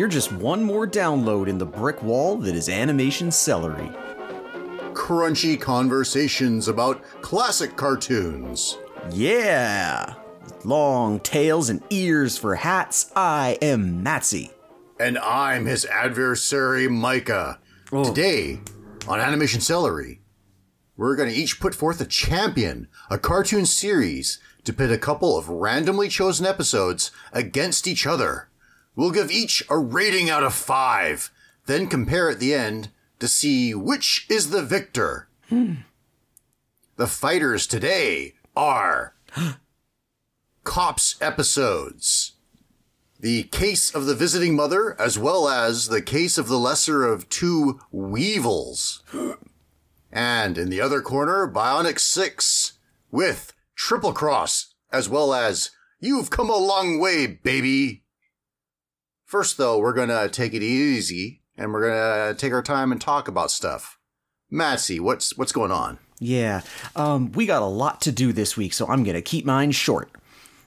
You're just one more download in the brick wall that is animation celery. Crunchy conversations about classic cartoons. Yeah! Long tails and ears for hats, I am Matsy. And I'm his adversary, Micah. Oh. Today, on Animation Celery, we're going to each put forth a champion, a cartoon series, to pit a couple of randomly chosen episodes against each other. We'll give each a rating out of five, then compare at the end to see which is the victor. Hmm. The fighters today are Cops episodes. The case of the visiting mother, as well as the case of the lesser of two weevils. And in the other corner, Bionic 6 with Triple Cross, as well as You've Come a Long Way, Baby. First, though, we're gonna take it easy and we're gonna take our time and talk about stuff. Matsy, what's what's going on? Yeah, um, we got a lot to do this week, so I'm gonna keep mine short.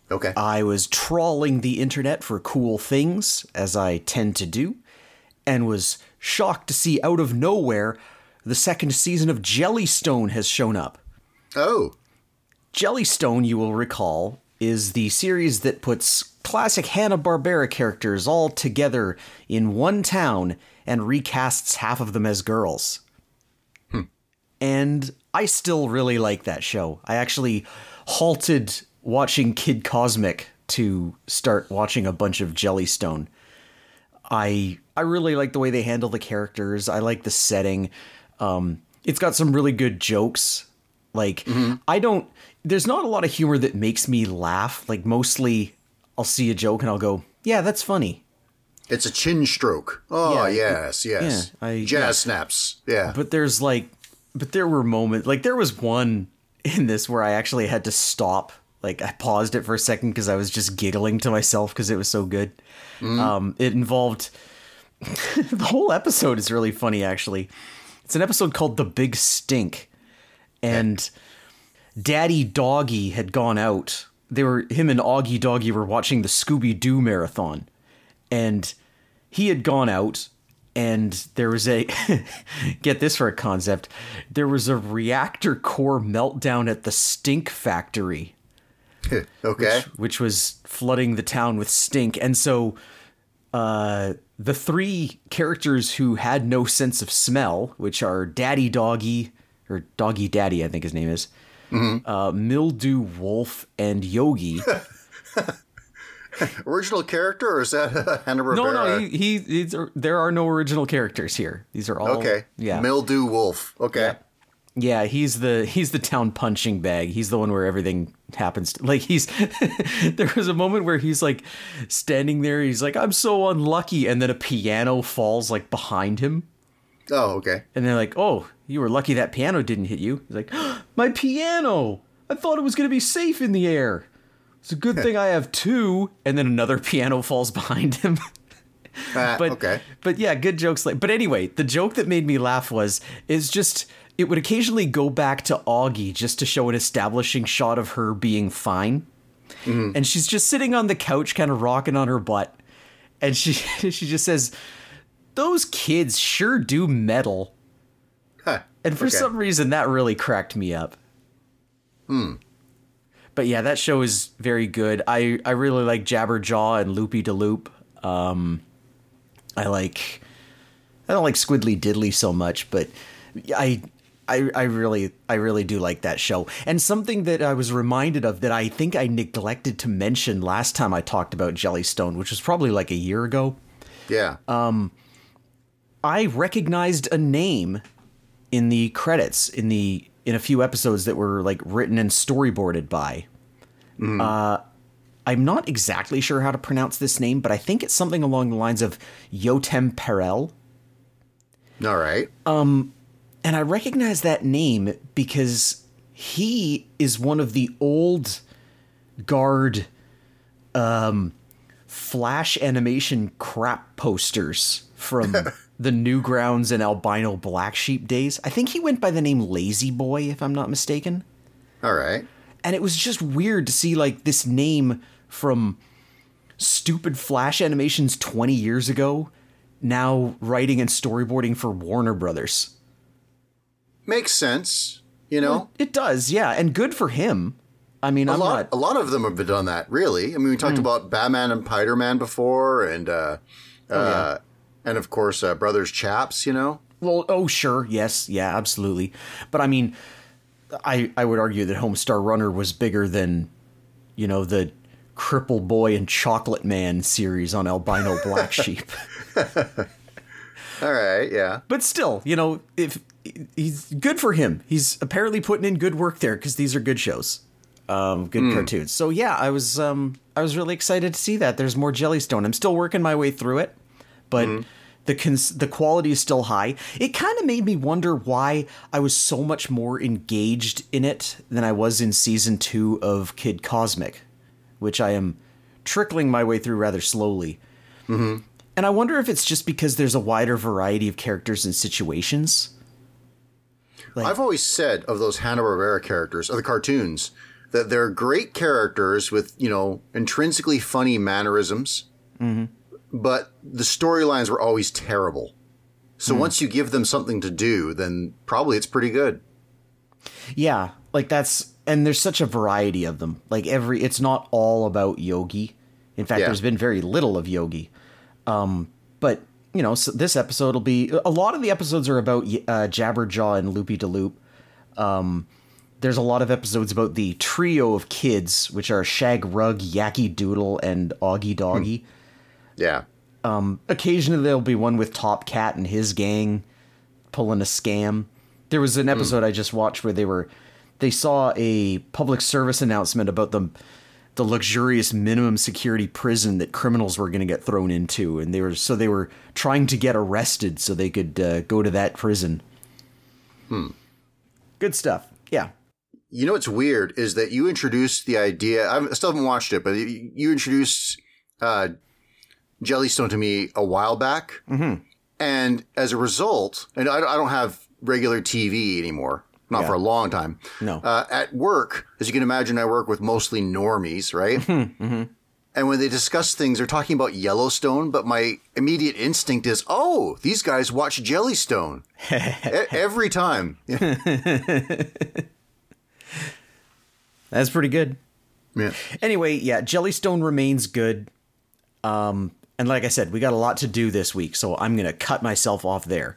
Okay. I was trawling the internet for cool things, as I tend to do, and was shocked to see out of nowhere the second season of Jellystone has shown up. oh, Jellystone, you will recall, is the series that puts classic Hanna-Barbera characters all together in one town and recasts half of them as girls. And I still really like that show. I actually halted watching Kid Cosmic to start watching a bunch of Jellystone. I I really like the way they handle the characters. I like the setting. Um, it's got some really good jokes. Like I don't. There's not a lot of humor that makes me laugh. Like mostly, I'll see a joke and I'll go, "Yeah, that's funny." it's a chin stroke. Oh, Yeah, yes, yes. yeah, I- Jazz yeah. snaps. Yeah. But there's like, but there were moments. Like there was one in this where I actually had to stop. Like I paused it for a second because I was just giggling to myself because it was so good. Um, it involved the whole episode is really funny actually. It's an episode called "The Big Stink," and Daddy Doggy had gone out. They were him and Augie Doggy were watching the Scooby Doo marathon, and he had gone out. And there was a get this for a concept. There was a reactor core meltdown at the Stink Factory okay. which was flooding the town with stink. And so uh, the three characters who had no sense of smell, which are Daddy Doggy, or Doggy Daddy, I think his name is, uh, Mildew Wolf, and Yogi. Original character, or is that Hanna Barbera? no, no, he, he are, there are no original characters here. These are all Okay. Yeah, Mildew Wolf. Okay. Yeah, he's the he's the town punching bag. He's the one where everything happens. To, like he's there was a moment where he's like standing there. He's like, "I'm so unlucky," and then a piano falls like behind him, Oh, okay. and they're like, "Oh, you were lucky that piano didn't hit you." He's like, "My piano! I thought it was gonna be safe in the air. It's a good thing I have two. And then another piano falls behind him. Ah, but okay. but yeah, good jokes. Like, but anyway, the joke that made me laugh was is just it would occasionally go back to Augie just to show an establishing shot of her being fine, and she's just sitting on the couch, kind of rocking on her butt, and she she just says, "Those kids sure do meddle," Huh. and for Okay. some reason that really cracked me up. Hmm. But yeah, that show is very good. I I really like Jabberjaw and Loopy de Loop. Um, I like I don't like Squiddly Diddly so much, but I I I really I really do like that show. And something that I was reminded of that I think I neglected to mention last time I talked about Jellystone, which was probably like a year ago. Yeah. Uh, I recognized a name in the credits in the in a few episodes that were like written and storyboarded by. Uh, I'm not exactly sure how to pronounce this name, but I think it's something along the lines of Yotam Perel. All right. Um, And I recognize that name because he is one of the old guard um, flash animation crap posters from the Newgrounds and Albino Black Sheep days. I think he went by the name Lazy Boy, if I'm not mistaken. All right. And it was just weird to see like this name from stupid Flash animations 20 years ago, now writing and storyboarding for Warner Brothers. Makes sense, you know. It does, yeah, and good for him. I mean, a I'm lot, not. a lot of them have done that. Really, I mean, we talked about Batman and Spider Man before, and uh, uh, and of course, uh, Brothers Chaps. You know, Well, oh sure, yes, yeah, absolutely. But I mean, I I would argue that Homestar Runner was bigger than, you know, the Cripple Boy and Chocolate Man series on Albino Black Sheep. all right, yeah, But still, you know, if he's good for him, he's apparently putting in good work there because these are good shows, um, good cartoons. So yeah, I was um I was really excited to see that. There's more Jellystone. I'm still working my way through it, but. Mm-hmm. The, cons- the quality is still high. It kind of made me wonder why I was so much more engaged in it than I was in season two of Kid Cosmic, which I am trickling my way through rather slowly. Mm-hmm. And I wonder if it's just because there's a wider variety of characters and situations. Like- I've always said of those Hanna Barbera characters, or the cartoons, that they're great characters with you know intrinsically funny mannerisms, mm-hmm. But the storylines were always terrible. So once you give them something to do, then probably it's pretty good. Yeah, like that's and there's such a variety of them. Like every it's not all about Yogi. In fact, Yeah. there's been very little of Yogi. Um, but you know, so this episode will be a lot of the episodes are about uh, Jabberjaw and Loopy de Loop. Um, there's a lot of episodes about the trio of kids, which are Shag Rugg, Yakky Doodle, and Augie Doggy. Yeah. occasionally there'll be one with Top Cat and his gang pulling a scam. There was an episode I just watched where they were they saw a public service announcement about the the luxurious minimum security prison that criminals were going to get thrown into and they were so they were trying to get arrested so they could uh, go to that prison. Hmm. Good stuff. Yeah. You know what's weird is that you introduced the idea. I still haven't watched it, but you you introduced uh, Jellystone to me a while back, mm-hmm. and as a result, and I, I don't have regular TV anymore, not Yeah. for a long time. No. Uh, at work, as you can imagine, I work with mostly normies, right? mm-hmm. And when they discuss things, they're talking about Yellowstone, but my immediate instinct is, oh, these guys watch Jellystone E- every time. That's pretty good. Yeah. Anyway, yeah, Jellystone remains good. Um, and like I said, we got a lot to do this week, so I'm going to cut myself off there.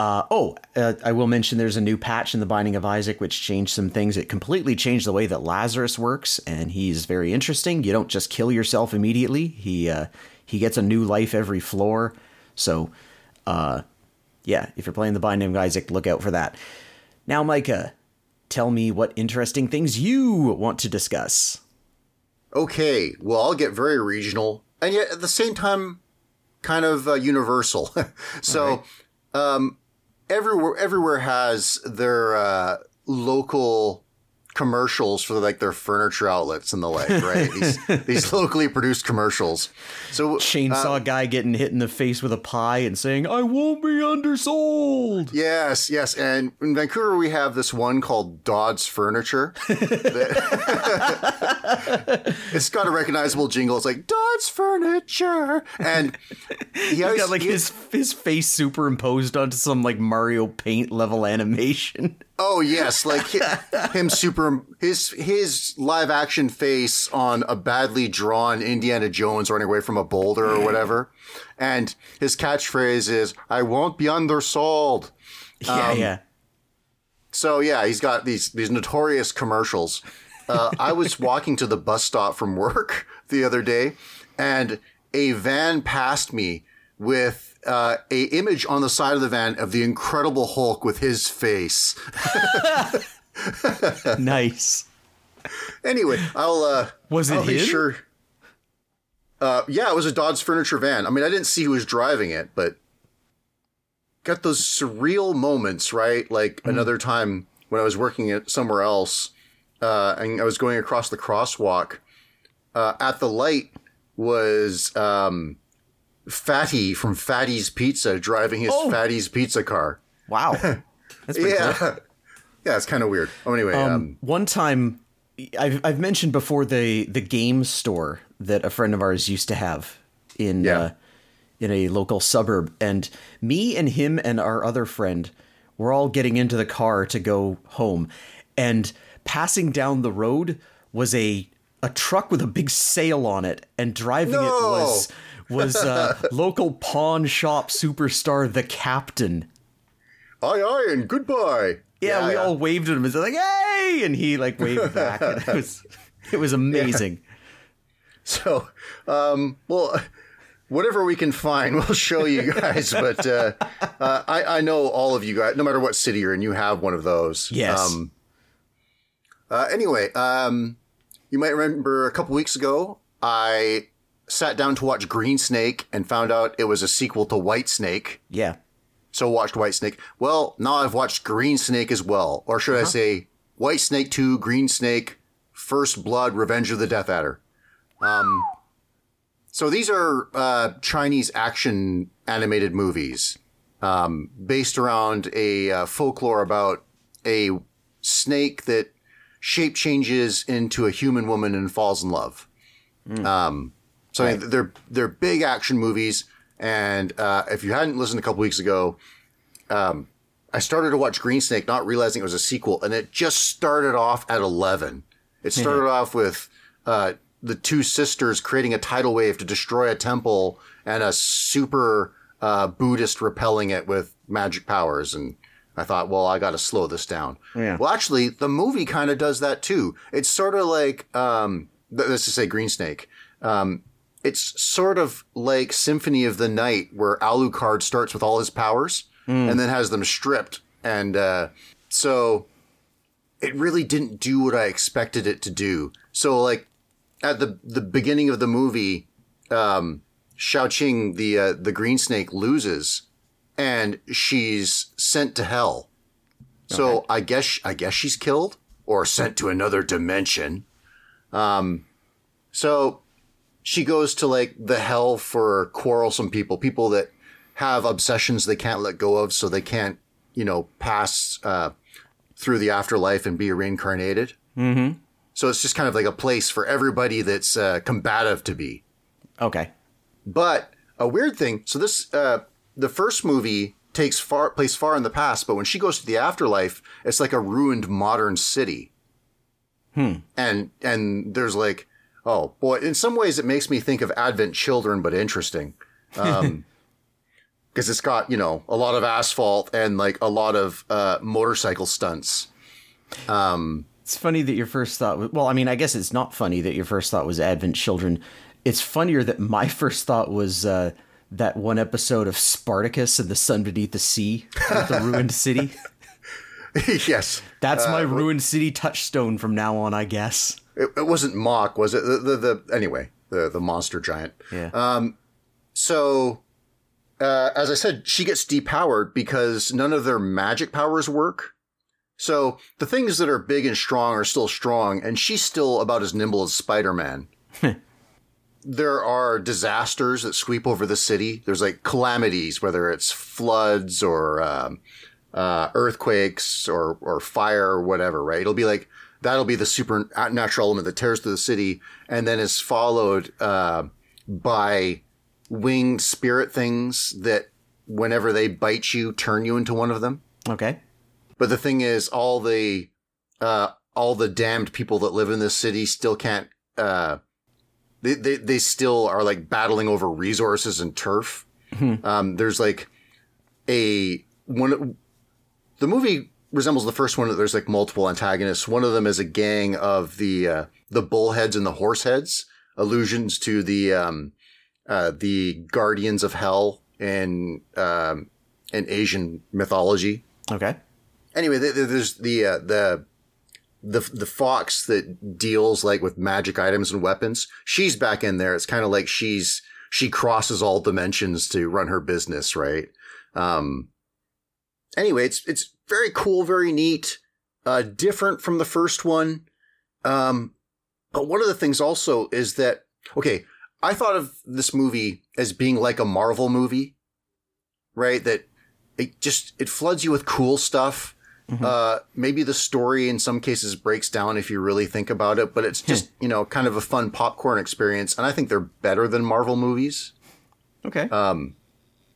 Uh, oh, uh, I will mention there's a new patch in the Binding of Isaac which changed some things. It completely changed the way that Lazarus works, and he's very interesting. You don't just kill yourself immediately. He uh, he gets a new life every floor. So, uh, yeah, if you're playing the Binding of Isaac, look out for that. Now, Micah, tell me what interesting things you want to discuss. Okay, well, I'll get very regional and yet at the same time, kind of uh, universal. so, um, everywhere everywhere has their uh, local commercials for like their furniture outlets and the like, right? these, these locally produced commercials. So uh, chainsaw guy getting hit in the face with a pie and saying, I won't be undersold. Yes, yes. And in Vancouver, we have this one called Dodd's Furniture. That- it's got a recognizable jingle. It's like Dodd's Furniture, and he always, got like he- his his face superimposed onto some like Mario Paint level animation. Oh yes, like him super his his live action face on a badly drawn Indiana Jones running away from a boulder or whatever, and his catchphrase is "I won't be undersold." Yeah, yeah. So yeah, he's got these these notorious commercials. Uh, I was walking to the bus stop from work the other day, and a van passed me with uh, a image on the side of the van of the Incredible Hulk with his face. Nice. Anyway, I'll uh, Was it I'll him? sure. Uh, yeah, it was a Dodd's Furniture van. I mean, I didn't see who was driving it, but got those surreal moments, right? Like Mm-hmm. another time when I was working at somewhere else, uh, and I was going across the crosswalk. Uh, at the light was um, Fatty from Fatty's Pizza driving his Oh. Fatty's Pizza car. Wow. That's pretty Yeah, cool. yeah, it's kind of weird. Oh, anyway, um, Um, one time, I've I've mentioned before the the game store that a friend of ours used to have in Yeah. uh, in a local suburb, and me and him and our other friend were all getting into the car to go home, and passing down the road was a a truck with a big sail on it, and driving it was was uh, local pawn shop superstar the captain. Aye, aye, and goodbye. Yeah, we all waved at him and said like, "Hey!" and he like waved back. and it was it was amazing. So, um, well, whatever we can find, we'll show you guys. but uh, uh, I, I know all of you guys, no matter what city you're in, you have one of those. Yes. Um, uh, anyway, um, you might remember a couple weeks ago, I sat down to watch Green Snake and found out it was a sequel to White Snake. Yeah. So watched White Snake. Well, now I've watched Green Snake as well. Or should I say White Snake 2, Green Snake, First Blood, Revenge of the Death Adder. Um, so these are uh, Chinese action animated movies um, based around a uh, folklore about a snake that shape changes into a human woman and falls in love. Um, so I mean, they're they're big action movies, and uh, if you hadn't listened a couple weeks ago, um, I started to watch Green Snake, not realizing it was a sequel, and it just started off at eleven. It started off with uh, the two sisters creating a tidal wave to destroy a temple, and a super uh, Buddhist repelling it with magic powers, and I thought, well, I got to slow this down. Yeah. Well, actually, the movie kind of does that too. It's sort of like, um, let's just say Green Snake. Um, it's sort of like Symphony of the Night, where Alucard starts with all his powers and then has them stripped. And uh, so it really didn't do what I expected it to do. So, like, at the, the beginning of the movie, um, Xiao Qing, the, uh, the Green Snake, loses and she's sent to hell. So I guess I guess she's killed or sent to another dimension. Um, so she goes to like the hell for quarrelsome people, people that have obsessions they can't let go of, so they can't, you know, pass uh, through the afterlife and be reincarnated. Mm-hmm. So it's just kind of like a place for everybody that's uh, combative to be. Okay. But a weird thing. So this, uh, the first movie takes far place far in the past, but when she goes to the afterlife, it's like a ruined modern city. Hmm. And and there's like, oh boy, in some ways it makes me think of Advent Children, but interesting. Um, because it's got you know a lot of asphalt and like a lot of uh, motorcycle stunts. Um, It's funny that your first thought was, well, I mean, I guess it's not funny that your first thought was Advent Children. It's funnier that my first thought was uh, that one episode of Spartakus and the Sun Beneath the Sea the ruined city. yes, That's my ruined city touchstone from now on, I guess. It, it wasn't mock, was it? The, the the anyway, the the monster giant. Yeah. Um, So, uh, as I said, she gets depowered because none of their magic powers work. So the things that are big and strong are still strong, and she's still about as nimble as Spider Man. there are disasters that sweep over the city. There's like calamities, whether it's floods or um, uh, earthquakes or or fire or whatever. Right? It'll be like that'll be the supernatural element that tears through the city, and then is followed uh, by winged spirit things that, whenever they bite you, turn you into one of them. okay. But the thing is, all the uh, all the damned people that live in this city still can't. Uh, they, they they still are like battling over resources and turf. Um, there's like a one. The movie resembles the first one. That there's like multiple antagonists. One of them is a gang of the uh, the bullheads and the horseheads, allusions to the um, uh, the guardians of hell in um, in Asian mythology Okay. anyway, th- th- there's the uh, the the the fox that deals like with magic items and weapons. She's back in there. It's kind of like she's she crosses all dimensions to run her business, right? Um. Anyway, it's it's very cool, very neat, uh, different from the first one. Um, but one of the things also is that okay, I thought of this movie as being like a Marvel movie, right? That it just it floods you with cool stuff Uh, maybe the story in some cases breaks down if you really think about it, but it's just, you know, kind of a fun popcorn experience. And I think they're better than Marvel movies Okay.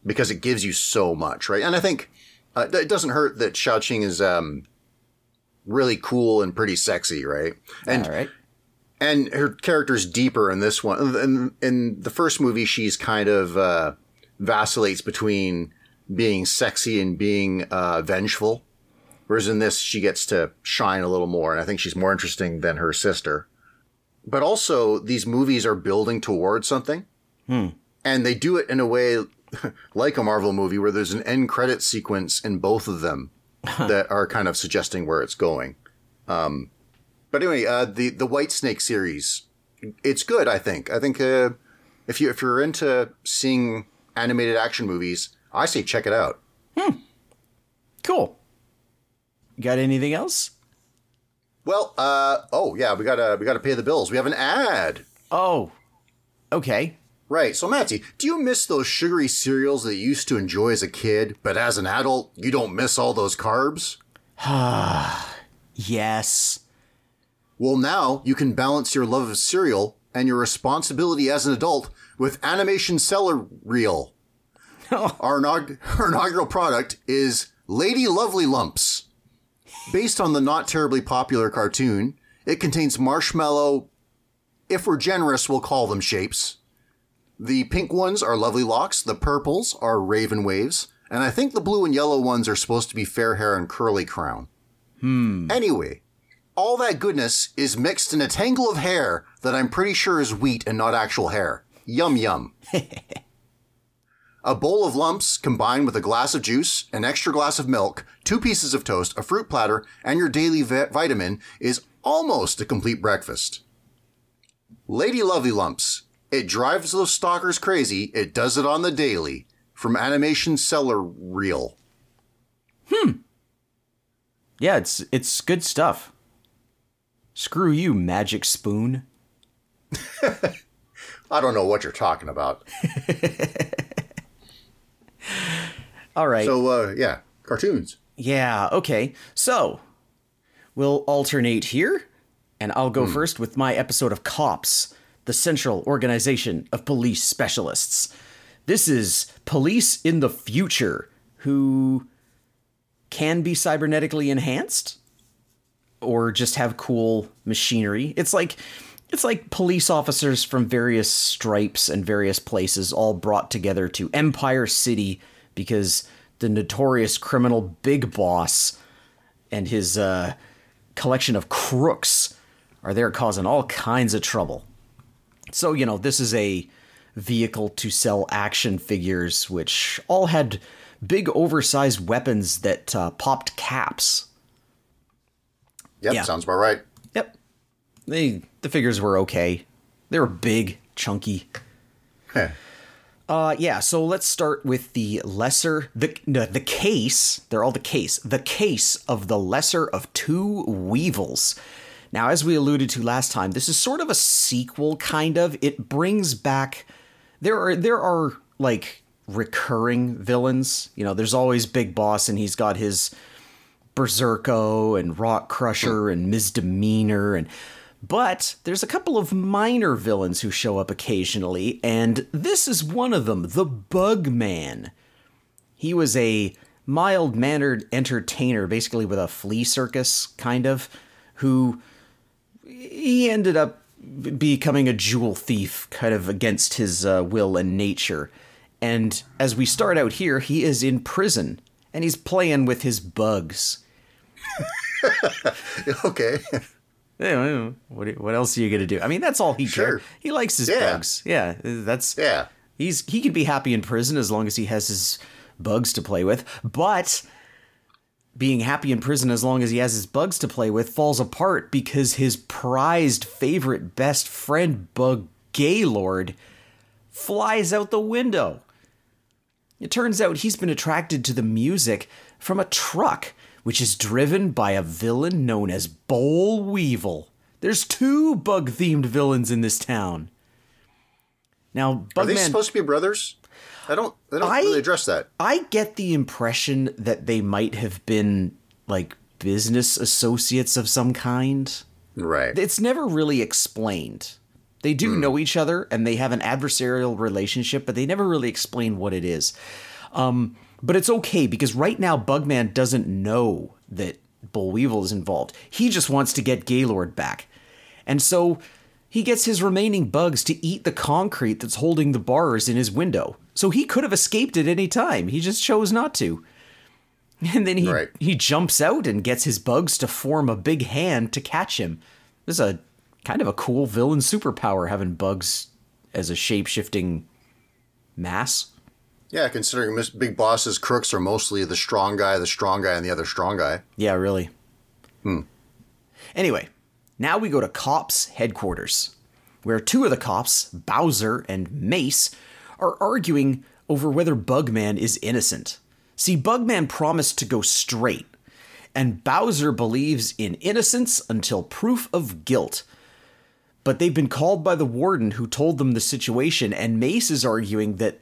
because it gives you so much, right? And I think uh, it doesn't hurt that Xiao Qing is um, really cool and pretty sexy, right? And right. and her character's deeper in this one. In, in the first movie, she's kind of uh, vacillates between being sexy and being uh, vengeful, whereas in this, she gets to shine a little more. And I think she's more interesting than her sister. But also, these movies are building towards something, and they do it in a way like a Marvel movie where there's an end credit sequence in both of them that are kind of suggesting where it's going. But anyway, uh, the the White Snake series, it's good. I think. I think uh, if you if you're into seeing animated action movies, I say check it out. Cool. Got anything else? Well, uh, oh yeah, we gotta we gotta pay the bills. We have an ad, Oh. Okay. Right? So Matty, do you miss those sugary cereals that you used to enjoy as a kid, but as an adult you don't miss all those carbs? Yes. Well, now you can balance your love of cereal and your responsibility as an adult with Animation Cellar Reel. our, inaug- our inaugural product is Lady Lovely Lumps. Based on the not terribly popular cartoon, it contains marshmallow, if we're generous, we'll call them shapes. The pink ones are Lovely Locks, the purples are Raven Waves, and I think the blue and yellow ones are supposed to be Fair Hair and Curly Crown. Hmm. Anyway, all that goodness is mixed in a tangle of hair that I'm pretty sure is wheat and not actual hair. Yum yum. a bowl of lumps combined with a glass of juice, an extra glass of milk, two pieces of toast, a fruit platter, and your daily vi- vitamin is almost a complete breakfast. Lady Lovely Lumps. It drives those stalkers crazy. It does it on the daily. From Animation Cellar Reel. Hmm. Yeah, it's it's good stuff. Screw you, magic spoon. I don't know what you're talking about. All right. So, uh, yeah, cartoons. Yeah, okay. So, we'll alternate here, and I'll go first with my episode of COPS, the Central Organization of Police Specialists. This is police in the future who can be cybernetically enhanced or just have cool machinery. It's like it's like police officers from various stripes and various places all brought together to Empire City because the notorious criminal Big Boss and his uh, collection of crooks are there causing all kinds of trouble. So, you know, this is a vehicle to sell action figures, which all had big oversized weapons that uh, popped caps. Yep, Yeah. sounds about right. Yep. They the figures were okay. They were big, chunky. Uh yeah, so let's start with the lesser the no, the case, they're all the case. The case of the lesser of two weevils. Now, as we alluded to last time, this is sort of a sequel kind of. It brings back there are there are like recurring villains. You know, there's always Big Boss and he's got his Berserko and Rock Crusher hmm. and Misdemeanor and but there's a couple of minor villains who show up occasionally, and this is one of them, the Bug Man. He was a mild mannered entertainer, basically with a flea circus, kind of, who he ended up becoming a jewel thief, kind of against his uh, will and nature. And as we start out here, he is in prison and he's playing with his bugs. okay. What what else are you gonna do? I mean, that's all he Sure. cares. He likes his Yeah. bugs. Yeah, that's Yeah. He's he could be happy in prison as long as he has his bugs to play with. But being happy in prison as long as he has his bugs to play with falls apart because his prized favorite best friend Bug Gaylord flies out the window. It turns out he's been attracted to the music from a truck, which is driven by a villain known as Boll Weevil. There's two bug themed villains in this town. Now, Are they supposed to be brothers? I don't. They don't I- really address that. I get the impression that they might have been like business associates of some kind. Right. It's never really explained. They do know each other and they have an adversarial relationship, but they never really explain what it is. Um, but it's okay because right now Bugman doesn't know that Boll Weevil is involved. He just wants to get Gaylord back. And so he gets his remaining bugs to eat the concrete that's holding the bars in his window. So he could have escaped at any time. He just chose not to. And then he Right. he jumps out and gets his bugs to form a big hand to catch him. This is a kind of a cool villain superpower having bugs as a shape-shifting mass. Yeah, considering Big Boss's crooks are mostly the strong guy, the strong guy, and the other strong guy. Yeah, really. Hmm. Anyway, now we go to cops' headquarters, where two of the cops, Bowser and Mace, are arguing over whether Bugman is innocent. See, Bugman promised to go straight, and Bowser believes in innocence until proof of guilt. But they've been called by the warden who told them the situation, and Mace is arguing that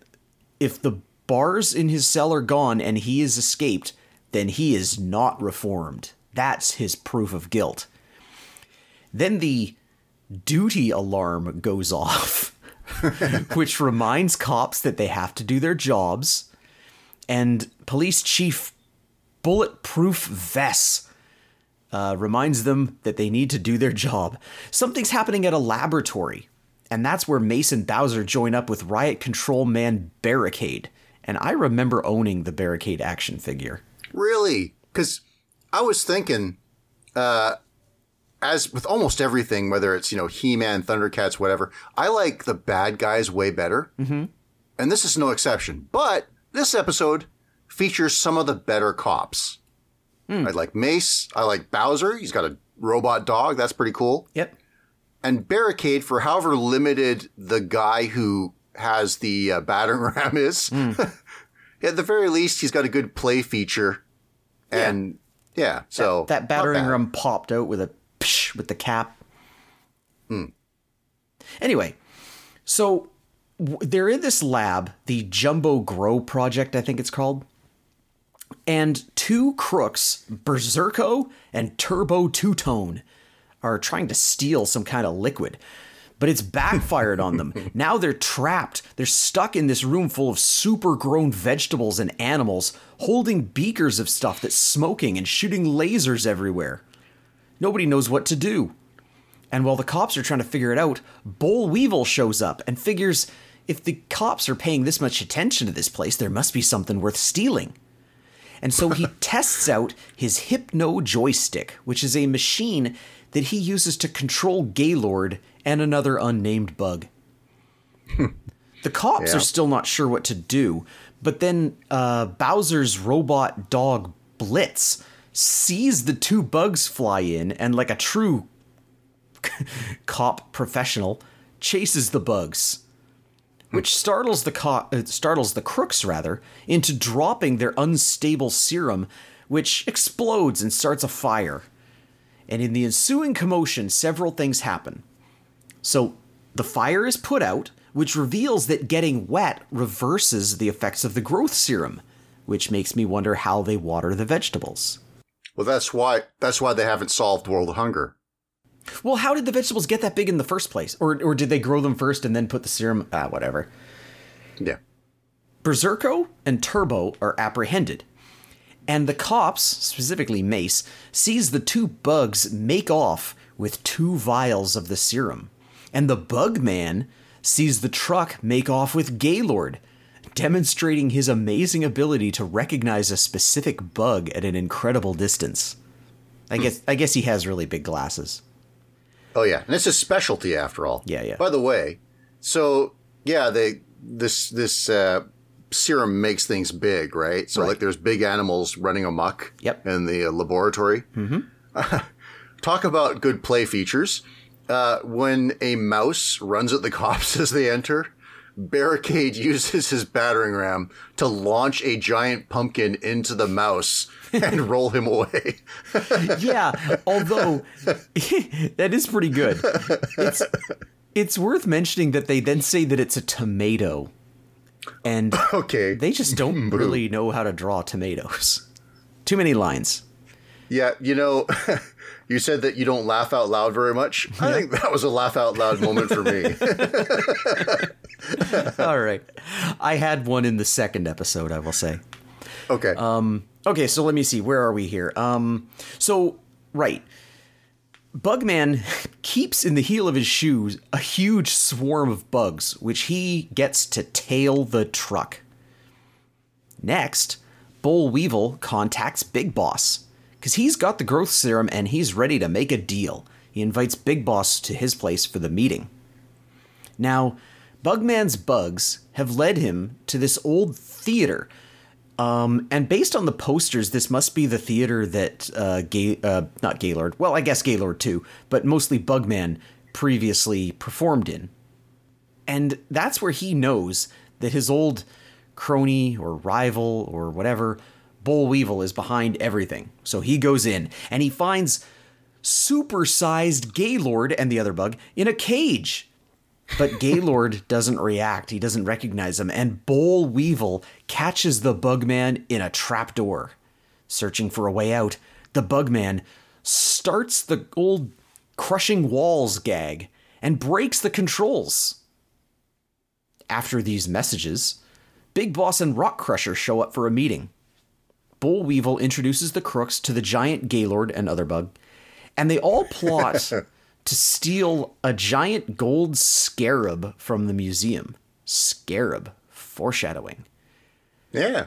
if the bars in his cell are gone and he is escaped, then he is not reformed. That's his proof of guilt. Then the duty alarm goes off, which reminds cops that they have to do their jobs. And police chief Bulletproof Vess uh, reminds them that they need to do their job. Something's happening at a laboratory, and that's where Mason Bowser join up with Riot Control Man Barricade. And I remember owning the Barricade action figure. Really? Because I was thinking, uh, as with almost everything, whether it's you know He-Man, Thundercats, whatever, I like the bad guys way better, mm-hmm. and this is no exception. But this episode features some of the better cops. I like Mace. I like Bowser. He's got a robot dog. That's pretty cool. Yep. And Barricade, for however limited the guy who has the uh, battering ram is, at the very least, he's got a good play feature. And yeah, so that not battering ram popped out with a psh with the cap. Hmm. Anyway, so w- they're in this lab, the Jumbo Grow project, I think it's called. And two crooks, Berserko and Turbo Tu-Tone, are trying to steal some kind of liquid. But it's backfired on them. Now they're trapped. They're stuck in this room full of super grown vegetables and animals, holding beakers of stuff that's smoking and shooting lasers everywhere. Nobody knows what to do. And while the cops are trying to figure it out, Boll Weevil shows up and figures if the cops are paying this much attention to this place, there must be something worth stealing. And so he tests out his Hypno joystick, which is a machine that he uses to control Gaylord and another unnamed bug. the cops Yeah. are still not sure what to do, but then uh, Bowser's robot dog Blitz sees the two bugs fly in and, like a true cop professional, chases the bugs which startles the co- uh, startles the crooks rather into dropping their unstable serum, which explodes and starts a fire. And in the ensuing commotion, several things happen. So the fire is put out, which reveals that getting wet reverses the effects of the growth serum, which makes me wonder how they water the vegetables. Well, that's why that's why they haven't solved world hunger. Well, how did the vegetables get that big in the first place? Or, or did they grow them first and then put the serum? Ah, whatever. Yeah. Berserko and Turbo are apprehended. And the cops, specifically Mace, sees the two bugs make off with two vials of the serum. And the bug man sees the truck make off with Gaylord, demonstrating his amazing ability to recognize a specific bug at an incredible distance. I guess I guess he has really big glasses. Oh yeah, and it's a specialty after all. Yeah, yeah. By the way, so yeah, they this this uh, serum makes things big, right? So Right. like, there's big animals running amok. Yep. In the uh, laboratory. Mm-hmm. Talk about good play features. Uh, when a mouse runs at the cops as they enter, Barricade uses his battering ram to launch a giant pumpkin into the mouse and roll him away. yeah, although that is pretty good. It's it's worth mentioning that they then say that it's a tomato. And okay. they just don't really know how to draw tomatoes. Too many lines. Yeah, you know, you said that you don't laugh out loud very much. I think that was a laugh out loud moment for me. All right. I had one in the second episode, I will say. okay. Um, okay, so let me see. Where are we here? Um, so, right. Bugman keeps in the heel of his shoes a huge swarm of bugs, which he gets to tail the truck. Next, Boll Weevil contacts Big Boss because he's got the growth serum and he's ready to make a deal. He invites Big Boss to his place for the meeting. Now, Bugman's bugs have led him to this old theater. Um, and based on the posters, this must be the theater that uh, Gay, uh, not Gaylord, well, I guess Gaylord too, but mostly Bugman previously performed in. And that's where he knows that his old crony or rival or whatever, Boll Weevil, is behind everything. So he goes in and he finds supersized Gaylord and the other bug in a cage. But Gaylord doesn't react. He doesn't recognize him. And Boll Weevil catches the Bugman in a trapdoor. Searching for a way out, the Bugman starts the old crushing walls gag and breaks the controls. After these messages, Big Boss and Rock Crusher show up for a meeting. Boll Weevil introduces the crooks to the giant Gaylord and other bug, and they all plot to steal a giant gold scarab from the museum. Scarab, foreshadowing. yeah.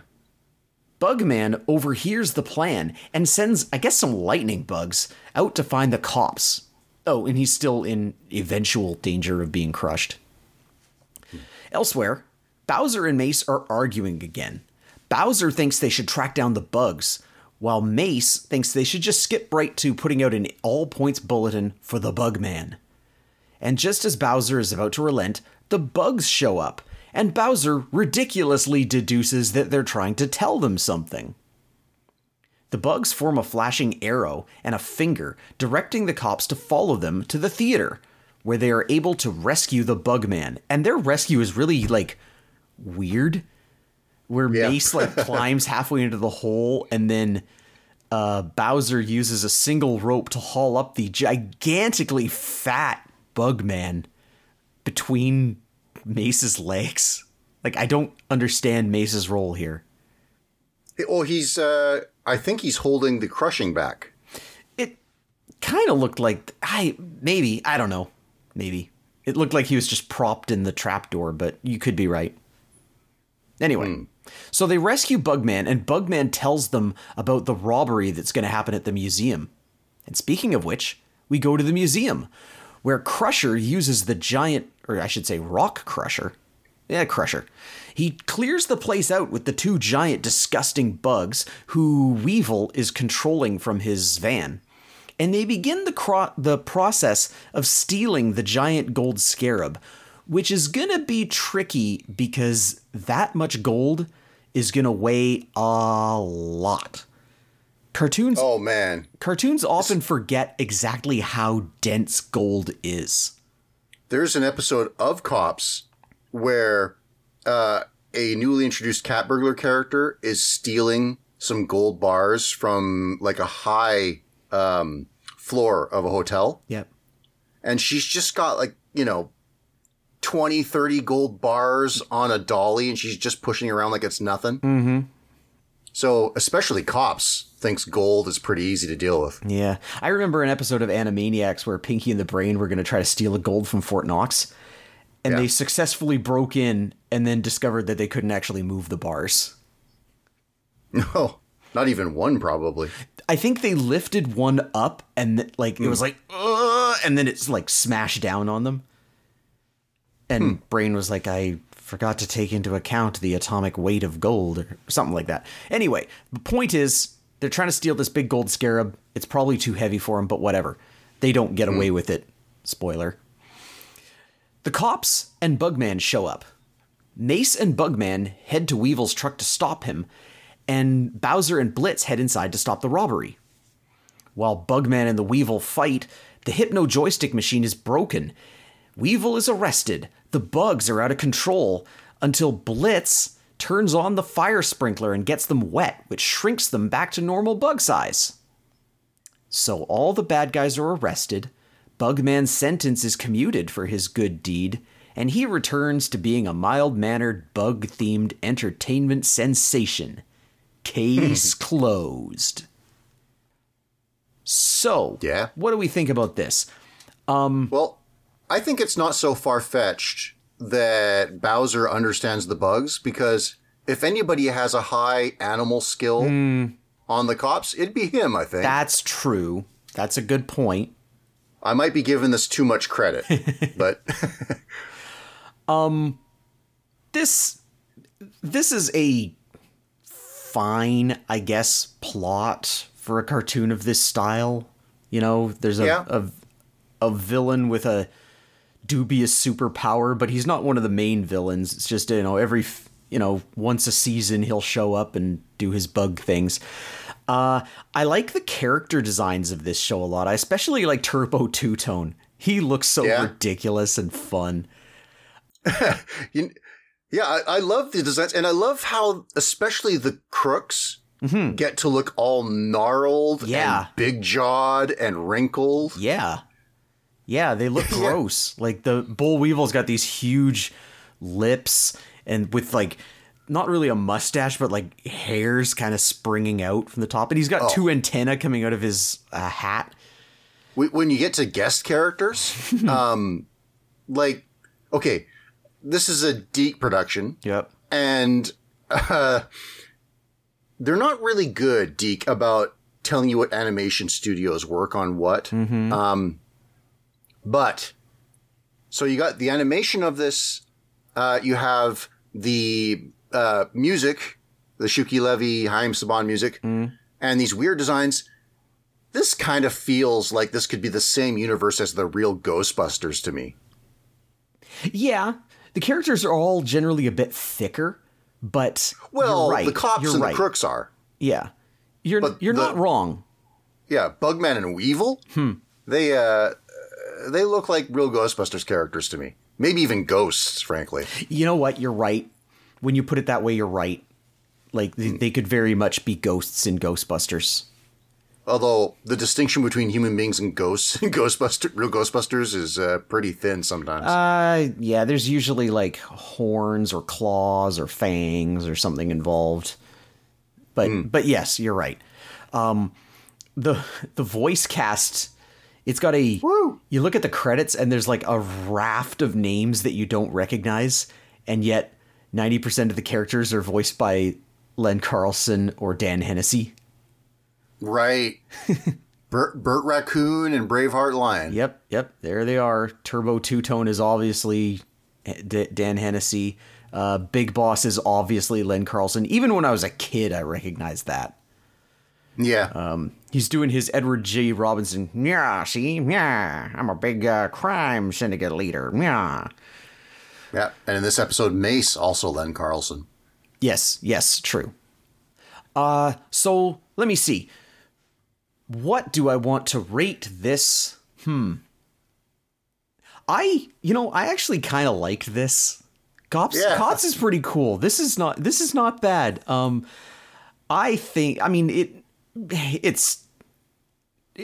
Bugman overhears the plan and sends, I guess, some lightning bugs out to find the cops. Oh, and he's still in eventual danger of being crushed. Elsewhere, Bowser and Mace are arguing again. Bowser thinks they should track down the bugs, while Mace thinks they should just skip right to putting out an all points bulletin for the Bugman. And just as Bowser is about to relent, the bugs show up, and Bowser ridiculously deduces that they're trying to tell them something. The bugs form a flashing arrow and a finger, directing the cops to follow them to the theater, where they are able to rescue the Bugman. And their rescue is really like weird, where Yeah. Mace like climbs halfway into the hole, and then uh, Bowser uses a single rope to haul up the gigantically fat Bugman between Mace's legs. Like I don't understand Mace's role here. Well, he's, uh, I think he's holding the crushing back. It kind of looked like I maybe I don't know maybe it looked like he was just propped in the trapdoor, but you could be right. Anyway, so they rescue Bugman, and Bugman tells them about the robbery that's going to happen at the museum. And speaking of which, we go to the museum, where Crusher uses the giant, or I should say, Rock Crusher. Yeah, Crusher. He clears the place out with the two giant, disgusting bugs who Weevil is controlling from his van. And they begin the, cro- the process of stealing the giant gold scarab, which is gonna be tricky because that much gold is gonna weigh a lot. Cartoons Oh, man. cartoons often forget exactly how dense gold is. There's an episode of Cops where uh, a newly introduced cat burglar character is stealing some gold bars from like a high um, floor of a hotel. Yep. And she's just got like, you know, 20, 30 gold bars on a dolly and she's just pushing around like it's nothing. Mm-hmm. So, especially Cops thinks gold is pretty easy to deal with. Yeah. I remember an episode of Animaniacs where Pinky and the Brain were going to try to steal a gold from Fort Knox. And Yeah. they successfully broke in and then discovered that they couldn't actually move the bars. No, not even one probably. I think they lifted one up and like it was like, and then it's like smashed down on them. And hmm. Brain was like, I forgot to take into account the atomic weight of gold or something like that. Anyway, the point is they're trying to steal this big gold scarab. It's probably too heavy for them, but whatever. They don't get hmm. away with it. Spoiler. The cops and Bugman show up. Mace and Bugman head to Weevil's truck to stop him, and Bowser and Blitz head inside to stop the robbery. While Bugman and the Weevil fight, the Hypno joystick machine is broken. Weevil is arrested. The bugs are out of control until Blitz turns on the fire sprinkler and gets them wet, which shrinks them back to normal bug size. So all the bad guys are arrested, Bugman's sentence is commuted for his good deed, and he returns to being a mild mannered, bug themed entertainment sensation. Case closed. So, Yeah. what do we think about this? Um, well, I think it's not so far fetched that Bowser understands the bugs because if anybody has a high animal skill on the cops, it'd be him, I think. That's true. That's a good point. I might be giving this too much credit, but um this this is a fine, I guess, plot for a cartoon of this style. You know, there's a Yeah. a, a villain with a dubious superpower, but he's not one of the main villains. It's just you know every you know once a season he'll show up and do his bug things. Uh, I like the character designs of this show a lot. I especially like Turbo Tu-Tone. He looks so Yeah. ridiculous and fun. you, yeah, I, I love the designs, and I love how, especially the crooks, get to look all gnarled, Mm-hmm. Yeah. and big jawed, and wrinkled. Yeah. Yeah, they look gross. Like the Boll Weevil's got these huge lips and with like not really a mustache, but like hairs kind of springing out from the top. And he's got two antennae coming out of his uh, hat. When you get to guest characters, um, like, okay, this is a DIC production, Yep. and uh, they're not really good, DIC, about telling you what animation studios work on what. Um, but so you got the animation of this. Uh, you have the uh, music, the Shuki Levy, Haim Saban music, and these weird designs. This kind of feels like this could be the same universe as the real Ghostbusters to me. Yeah. The characters are all generally a bit thicker, but Well, right. the cops and right. the crooks are. Yeah. You're But you're the- not wrong. Yeah, Bugman and Weevil. Hmm. They uh, they look like real Ghostbusters characters to me. Maybe even ghosts, frankly. You know what? You're right. When you put it that way, you're right. Like they, they could very much be ghosts in Ghostbusters. Although the distinction between human beings and ghosts and Ghostbuster, real Ghostbusters, is uh, pretty thin sometimes. Uh, yeah, there's usually like horns or claws or fangs or something involved. But but yes, you're right. Um, the the voice cast, it's got a. Woo! You look at the credits and there's like a raft of names that you don't recognize, and yet ninety percent of the characters are voiced by Len Carlson or Dan Hennessy. right. Bert, Bert Raccoon and Braveheart Lion. Yep, yep. There they are. Turbo Tu-Tone is obviously D- Dan Hennessy. Uh, Big Boss is obviously Len Carlson. Even when I was a kid, I recognized that. Yeah. Uh, He's doing his Edward G. Robinson. Yeah, see, yeah, I'm a big uh, crime syndicate leader. Yeah. yeah. And in this episode, Mace, also Len Carlson. Yes, yes, true. Uh, so let me see. What do I want to rate this? Hmm. I, you know, I actually kind of liked this. Cops, Yeah. Cops is pretty cool. This is not, this is not bad. Um, I think, I mean, it, it's,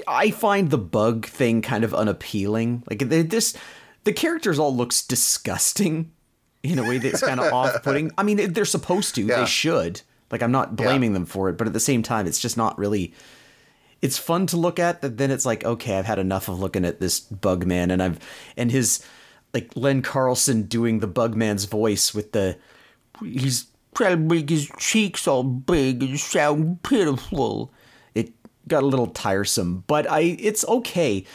I find the bug thing kind of unappealing. Like this, the characters all looks disgusting in a way that's kind of off-putting. I mean, they're supposed to. Yeah. They should. Like I'm not blaming them for it, but at the same time, it's just not really. It's fun to look at, but then it's like, okay, I've had enough of looking at this bug man, and I've and his like Len Carlson doing the bug man's voice with the he's trying to make his cheeks all big and sound pitiful. Got a little tiresome, but I it's okay.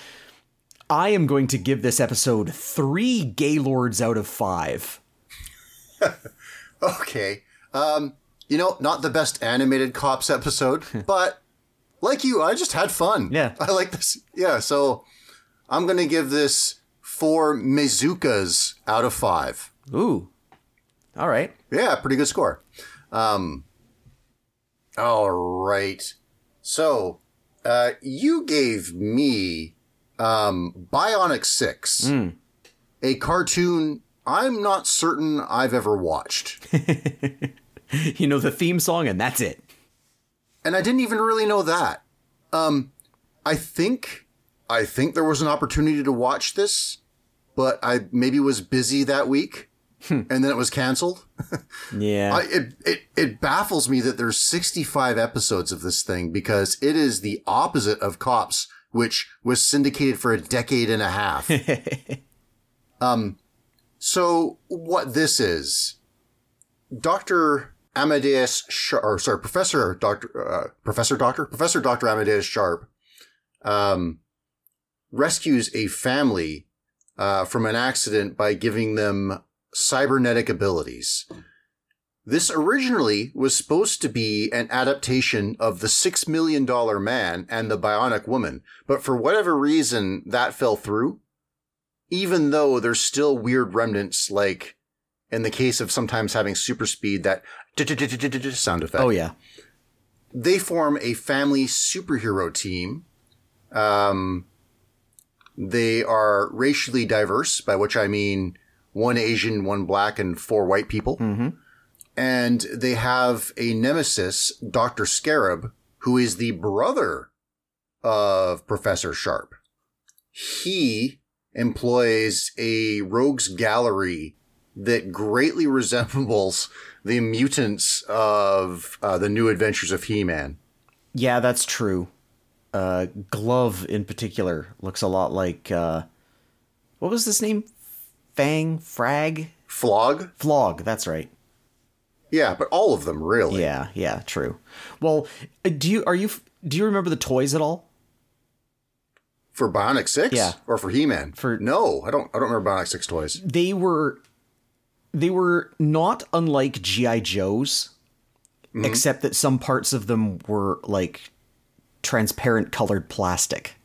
I am going to give this episode three Gaylords out of five. Okay. Um, you know, not the best animated cops episode, but like you, I just had fun. Yeah. I like this. Yeah, so I'm going to give this four Mizukas out of five. Ooh, all right. Yeah, pretty good score. Um, all right. So, uh, you gave me um, Bionic 6, a cartoon I'm not certain I've ever watched. You know the theme song, and that's it. and I didn't even really know that. Um, I think I think there was an opportunity to watch this, but I maybe was busy that week. And then it was canceled. Yeah. I, it, it it baffles me that there's 65 episodes of this thing because it is the opposite of Cops, which was syndicated for a decade and a half. um, so what this is, Doctor Amadeus, Sharp, or sorry, Professor Doctor uh, Professor Doctor Professor Doctor Amadeus Sharp, um, rescues a family uh, from an accident by giving them cybernetic abilities. This originally was supposed to be an adaptation of The Six Million Dollar Man and The Bionic Woman, but for whatever reason, that fell through. Even though there's still weird remnants, like in the case of sometimes having super speed, that sound effect. oh yeah. They form a family superhero team. Um, they are racially diverse, by which I mean one Asian, one black, and four white people. Mm-hmm. And they have a nemesis, Dr. Scarab, who is the brother of Professor Sharp. He employs a rogues gallery that greatly resembles the mutants of uh, the new adventures of He-Man. Yeah, that's true. Uh, Glove in particular looks a lot like uh, what was this name? Fang Frag Flogg? Flogg. That's right. Yeah, but all of them really. Yeah, yeah, true. Well, uh, do you are you do you remember the toys at all? For Bionic Six? Yeah. Or for He-Man? For- No, I don't I don't remember Bionic Six toys. They were they were not unlike GI Joes, except that some parts of them were like transparent colored plastic.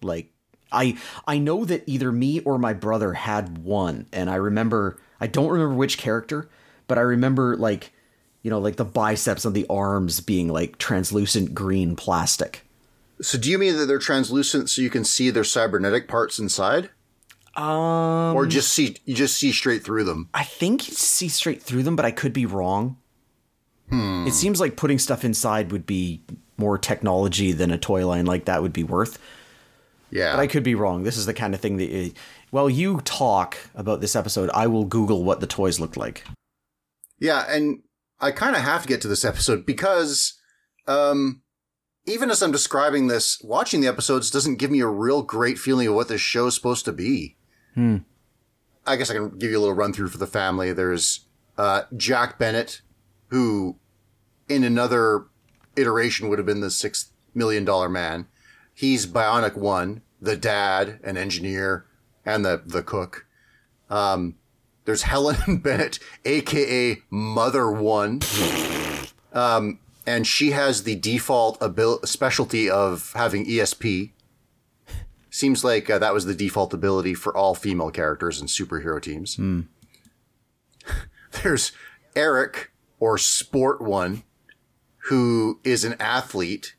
Like I I know that either me or my brother had one, and I remember I don't remember which character, but I remember like you know like the biceps and the arms being like translucent green plastic. So do you mean that they're translucent so you can see their cybernetic parts inside? Um, Or just see you just see straight through them? I think you see straight through them, but I could be wrong. It seems like putting stuff inside would be more technology than a toy line like that would be worth. Yeah. But I could be wrong. This is the kind of thing that, uh, well, you talk about this episode. I will Google what the toys looked like. Yeah, and I kind of have to get to this episode because um even as I'm describing this, watching the episodes doesn't give me a real great feeling of what this show is supposed to be. Hmm. I guess I can give you a little run through for the family. There's uh, Jack Bennett, who in another iteration would have been the six million dollar man. He's Bionic One, the dad, an engineer, and the the cook. Um, there's Helen Bennett, aka Mother One. Um, and she has the default abil- specialty of having ESP. Seems like uh, that was the default ability for all female characters in superhero teams. There's Eric, or Sport One, who is an athlete,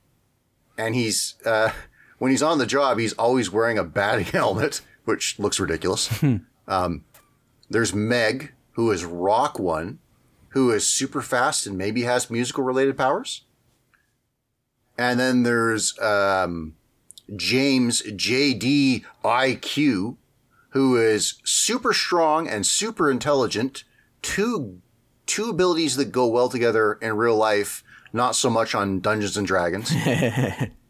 and he's uh, when he's on the job, he's always wearing a batting helmet, which looks ridiculous. um, there's Meg, who is Rock One, who is super fast and maybe has musical related powers. And then there's um, James JD IQ, who is super strong and super intelligent. Two two abilities that go well together in real life, not so much on Dungeons and Dragons.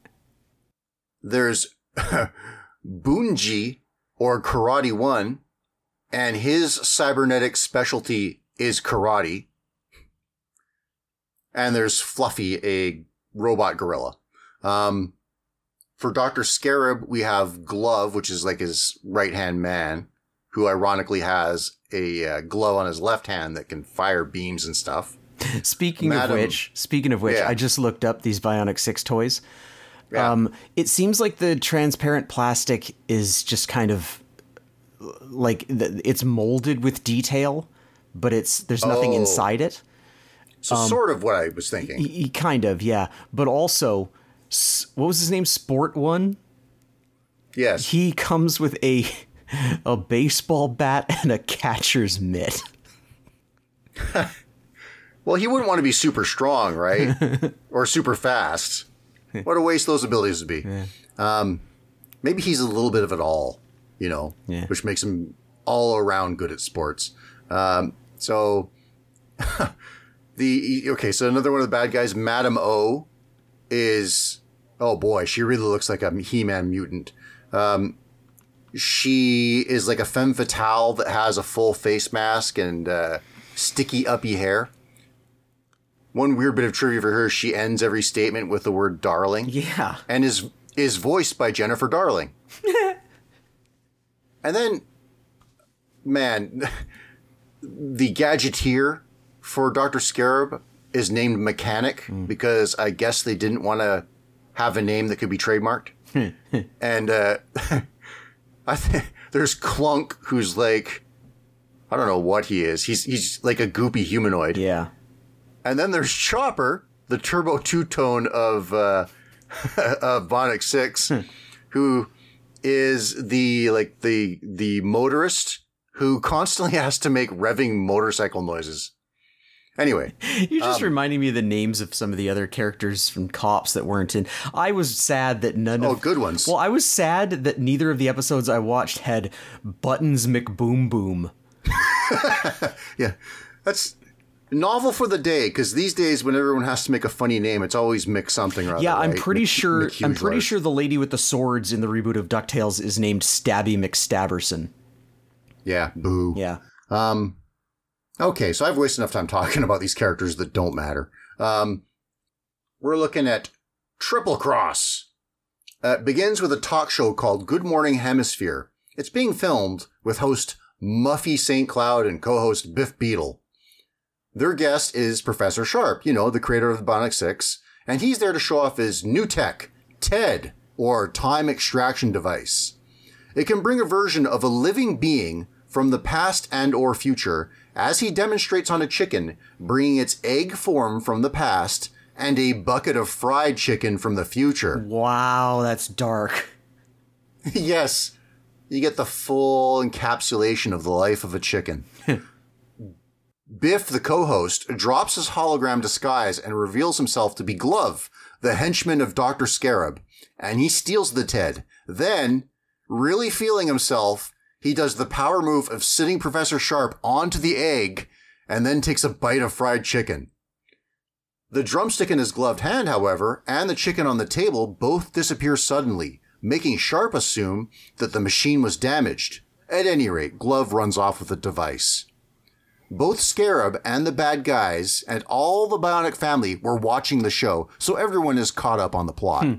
There's Bunji or Karate One, and his cybernetic specialty is karate. And there's Fluffy, a robot gorilla. Um, for Dr. Scarab, we have Glove, which is like his right hand man, who ironically has a uh, glove on his left hand that can fire beams and stuff. Speaking Madam- of which, speaking of which, Yeah. I just looked up these Bionic Six toys. Yeah. Um, it seems like the transparent plastic is just kind of like the, it's molded with detail, but it's there's nothing Oh. inside it. So sort of what I was thinking. Y- kind of, yeah. But also, what was his name? Sport One. yes. He comes with a a baseball bat and a catcher's mitt. Well, he wouldn't want to be super strong, right? or super fast. what a waste those abilities would be. Um, maybe he's a little bit of it all, you know, Yeah. which makes him all around good at sports. Um, so the okay, so another one of the bad guys, Madam O, is oh boy, she really looks like a He-Man mutant. Um, she is like a femme fatale that has a full face mask and uh, sticky uppy hair. One weird bit of trivia for her: she ends every statement with the word "darling." Yeah. and is is voiced by Jennifer Darling. and then, man, the gadgeteer for Doctor Scarab is named Mechanic because I guess they didn't want to have a name that could be trademarked. and uh, I think there's Clunk, who's like, I don't know what he is. He's he's like a goopy humanoid. Yeah. And then there's Chopper, the turbo Tu-Tone of uh, of Bionic Six, who is the like the the motorist who constantly has to make revving motorcycle noises. Anyway, You're just reminding me of the names of some of the other characters from Cops that weren't in. I was sad that none of oh, of. good ones. Well, I was sad that neither of the episodes I watched had Buttons McBoom Boom. yeah, that's novel for the day because these days when everyone has to make a funny name, it's always Mick something or other. Yeah, I'm right? pretty Mick- sure. I'm pretty sure the lady with the swords in the reboot of Ducktales is named Stabby McStabberson. Yeah, boo. Yeah. Um, okay, so I've wasted enough time talking about these characters that don't matter. Um, we're looking at Triple Cross. Uh, it begins with a talk show called Good Morning Hemisphere. It's being filmed with host Muffy St. Cloud and co-host Biff Beetle. Their guest is Professor Sharp, you know, the creator of the Bionic Six, and he's there to show off his new tech, TED, or Time Extraction Device. It can bring a version of a living being from the past and or future as he demonstrates on a chicken, bringing its egg form from the past and a bucket of fried chicken from the future. Wow, that's dark. yes, you get the full encapsulation of the life of a chicken. Biff, the co-host, drops his hologram disguise and reveals himself to be Glove, the henchman of Dr. Scarab, and he steals the TED. Then, really feeling himself, he does the power move of sitting Professor Sharp onto the egg and then takes a bite of fried chicken. The drumstick in his gloved hand, however, and the chicken on the table both disappear suddenly, making Sharp assume that the machine was damaged. At any rate, Glove runs off with the device. Both Scarab and the bad guys and all the Bionic family were watching the show, so everyone is caught up on the plot. Hmm.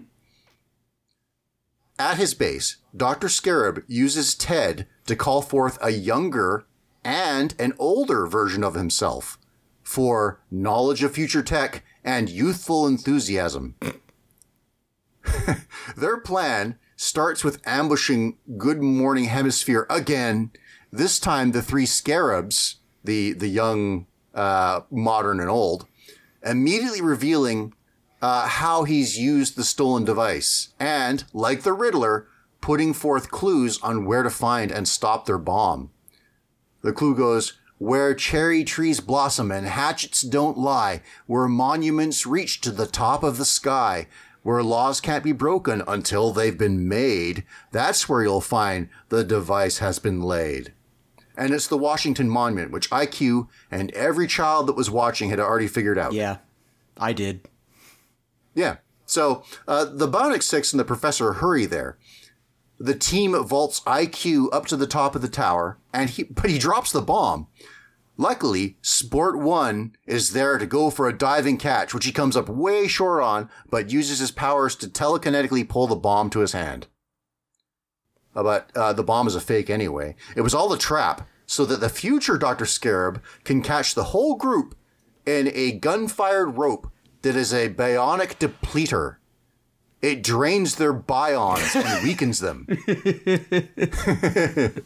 At his base, Dr. Scarab uses Ted to call forth a younger and an older version of himself for knowledge of future tech and youthful enthusiasm. Their plan starts with ambushing Good Morning Hemisphere again. This time, the three scarabs, the the young, uh, modern, and old, immediately revealing uh, how he's used the stolen device, and like the Riddler, putting forth clues on where to find and stop their bomb. The clue goes, where cherry trees blossom and hatchets don't lie, where monuments reach to the top of the sky, where laws can't be broken until they've been made, that's where you'll find the device has been laid. And it's the Washington Monument, which IQ and every child that was watching had already figured out. Yeah, I did. Yeah. So uh, the Bionic Six and the Professor hurry there. The team vaults IQ up to the top of the tower, and he but he drops the bomb. Luckily, Sport One is there to go for a diving catch, which he comes up way short on, but uses his powers to telekinetically pull the bomb to his hand. But uh, the bomb is a fake anyway. It was all a trap, so that the future Dr. Scarab can catch the whole group in a gun-fired rope that is a bionic depleter. It drains their bions and weakens them.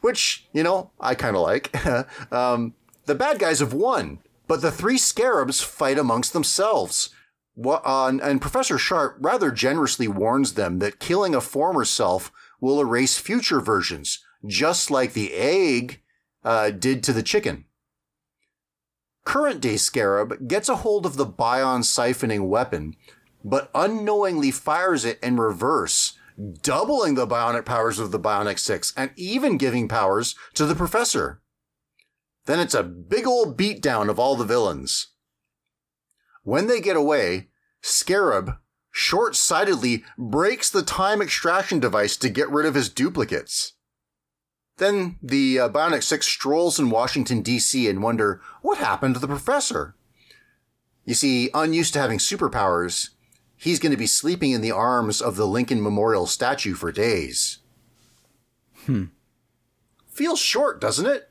Which, you know, I kind of like. um, the bad guys have won, but the three scarabs fight amongst themselves. Wha- uh, and Professor Sharp rather generously warns them that killing a former self will erase future versions, just like the egg uh, did to the chicken. Current day Scarab gets a hold of the Bion siphoning weapon, but unknowingly fires it in reverse, doubling the bionic powers of the Bionic Six and even giving powers to the professor. Then it's a big old beatdown of all the villains. When they get away, Scarab short sightedly breaks the time extraction device to get rid of his duplicates. Then the uh, Bionic Six strolls in Washington, D.C. and wonder what happened to the professor. You see, unused to having superpowers, he's going to be sleeping in the arms of the Lincoln Memorial statue for days. Hmm. Feels short, doesn't it?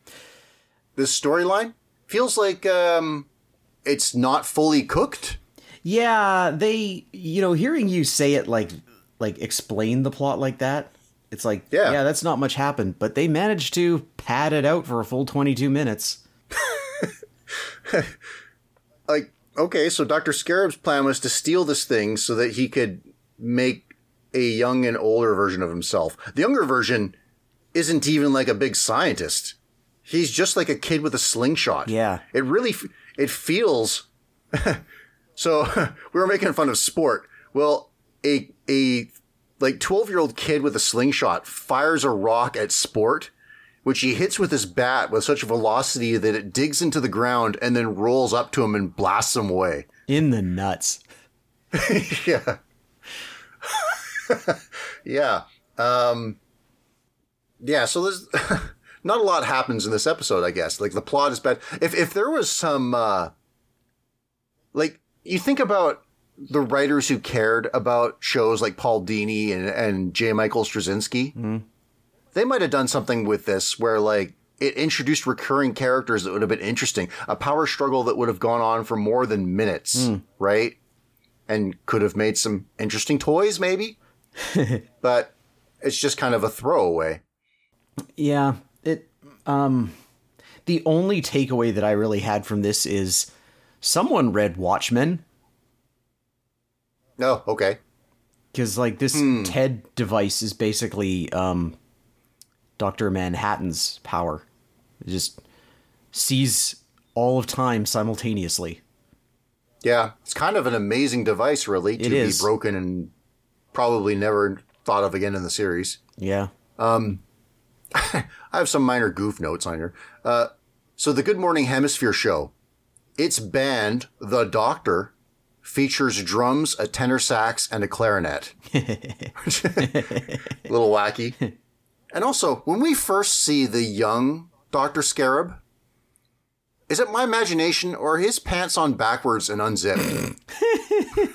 This storyline feels like um, it's not fully cooked. Yeah, they, you know, hearing you say it like, like explain the plot like that, it's like, Yeah. yeah, that's not much happened, but they managed to pad it out for a full 22 minutes. like okay so dr scarab's plan was to steal this thing so that he could make a young and older version of himself the younger version isn't even like a big scientist he's just like a kid with a slingshot Yeah. it really it feels so we were making fun of sport well a a like 12 year old kid with a slingshot fires a rock at sport which he hits with his bat with such velocity that it digs into the ground and then rolls up to him and blasts him away. In the nuts. Yeah. yeah. Um, yeah, so there's not a lot happens in this episode, I guess. Like the plot is bad. If if there was some uh like you think about the writers who cared about shows like Paul Dini and, and J. Michael Straczynski, they might have done something with this where like it introduced recurring characters that would have been interesting, a power struggle that would have gone on for more than minutes, right? And could have made some interesting toys, maybe. but it's just kind of a throwaway. Yeah, it um the only takeaway that I really had from this is someone read Watchmen No, okay. cuz like this TED device is basically um Dr. Manhattan's power. It just sees all of time simultaneously. Yeah, it's kind of an amazing device, really, to It be is. broken and probably never thought of again in the series. Yeah. Um, I have some minor goof notes on here. Uh, so the Good Morning Hemisphere show, its band, The Doctor, features drums, a tenor sax, and a clarinet. a little wacky. And also, when we first see the young Dr. Scarab, is it my imagination or his pants on backwards and unzipped?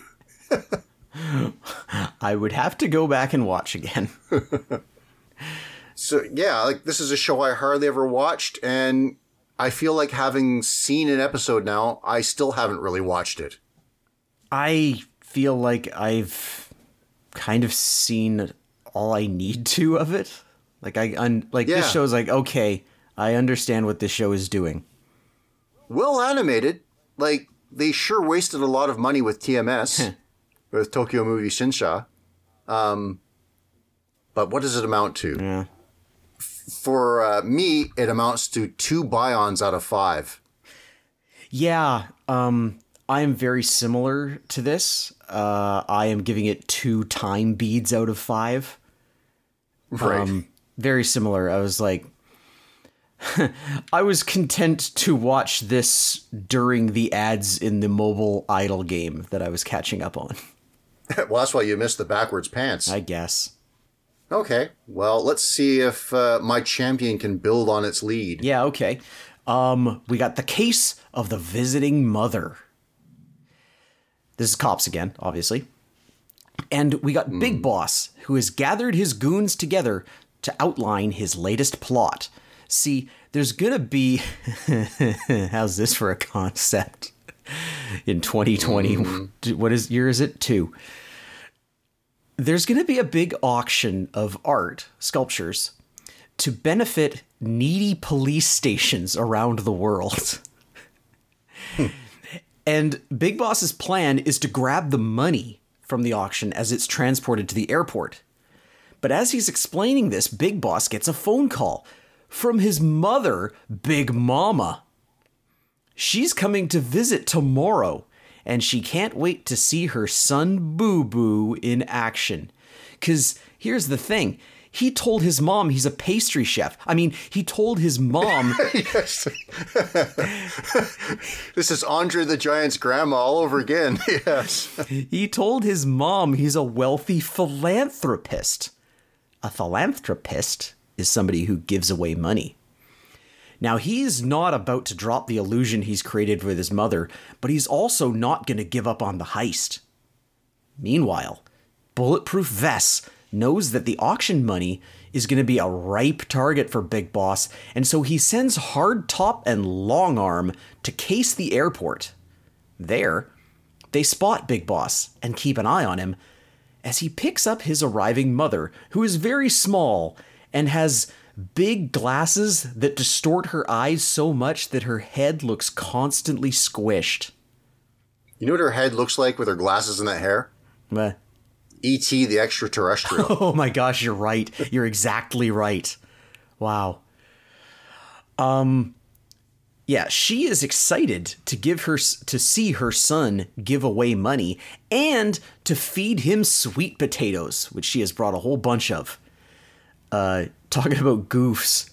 I would have to go back and watch again. So yeah, like this is a show I hardly ever watched, and I feel like having seen an episode now, I still haven't really watched it. I feel like I've kind of seen all I need to of it. Like I un- like Yeah. this show's like okay, I understand what this show is doing. Well animated, like they sure wasted a lot of money with TMS, with Tokyo Movie Shinsha. Um, but what does it amount to? Yeah. For uh, me, it amounts to two bions out of five. Yeah, um I am very similar to this. Uh I am giving it 2 time beads out of 5. Right. Um very similar. I was like I was content to watch this during the ads in the mobile idle game that I was catching up on, well, that's why you missed the backwards pants. I guess. Okay. Well, let's see if uh, my champion can build on its lead. Yeah, okay. Um, we got the case of the visiting mother. This is cops again, obviously. And we got Big Boss, who has gathered his goons together to outline his latest plot. See, there's gonna be. How's this for a concept? In 2020, what is year is it? Two. There's gonna be a big auction of art, sculptures, to benefit needy police stations around the world. and Big Boss's plan is to grab the money from the auction as it's transported to the airport. But as he's explaining this, Big Boss gets a phone call from his mother, Big Mama. She's coming to visit tomorrow, and she can't wait to see her son Boo Boo in action. Because here's the thing he told his mom he's a pastry chef. I mean, he told his mom. yes. this is Andre the Giant's grandma all over again. yes. He told his mom he's a wealthy philanthropist. A philanthropist is somebody who gives away money. Now, he's not about to drop the illusion he's created with his mother, but he's also not going to give up on the heist. Meanwhile, Bulletproof Vess knows that the auction money is going to be a ripe target for Big Boss, and so he sends Hardtop and Longarm to case the airport. There, they spot Big Boss and keep an eye on him as he picks up his arriving mother, who is very small and has big glasses that distort her eyes so much that her head looks constantly squished. You know what her head looks like with her glasses and that hair? Meh. E.T. the extraterrestrial. Oh my gosh, you're right. You're exactly right. Wow. Um yeah, she is excited to give her to see her son give away money and to feed him sweet potatoes, which she has brought a whole bunch of. Uh talking about goofs.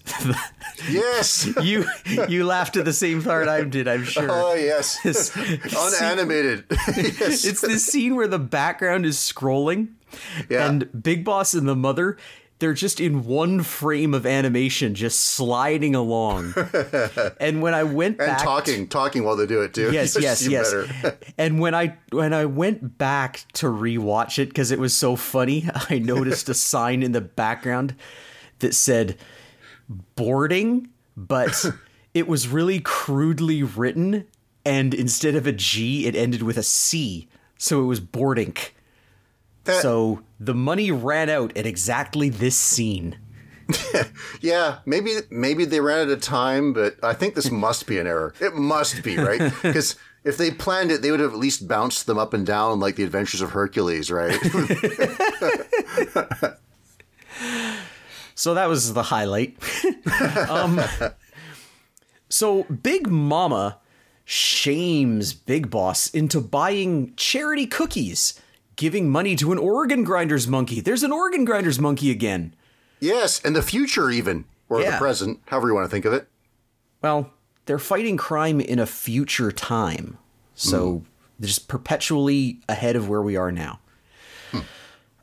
yes. you you laughed at the same part I did, I'm sure. Oh yes. Unanimated. yes. It's this scene where the background is scrolling Yeah. and Big Boss and the mother they're just in one frame of animation just sliding along. and when I went and back talking, talking while they do it too. Yes, yes, yes. and when I when I went back to rewatch it because it was so funny, I noticed a sign in the background that said boarding, but it was really crudely written, and instead of a G, it ended with a C, so it was boarding. That- So the money ran out at exactly this scene. Yeah, maybe maybe they ran out of time, but I think this must be an error. It must be right because if they planned it, they would have at least bounced them up and down like the Adventures of Hercules, right? So that was the highlight. um, so Big Mama shames Big Boss into buying charity cookies, giving money to an organ grinders monkey. There's an organ grinders monkey again. yes, and the future even, or Yeah. the present, however you want to think of it. Well, they're fighting crime in a future time. So they're just perpetually ahead of where we are now.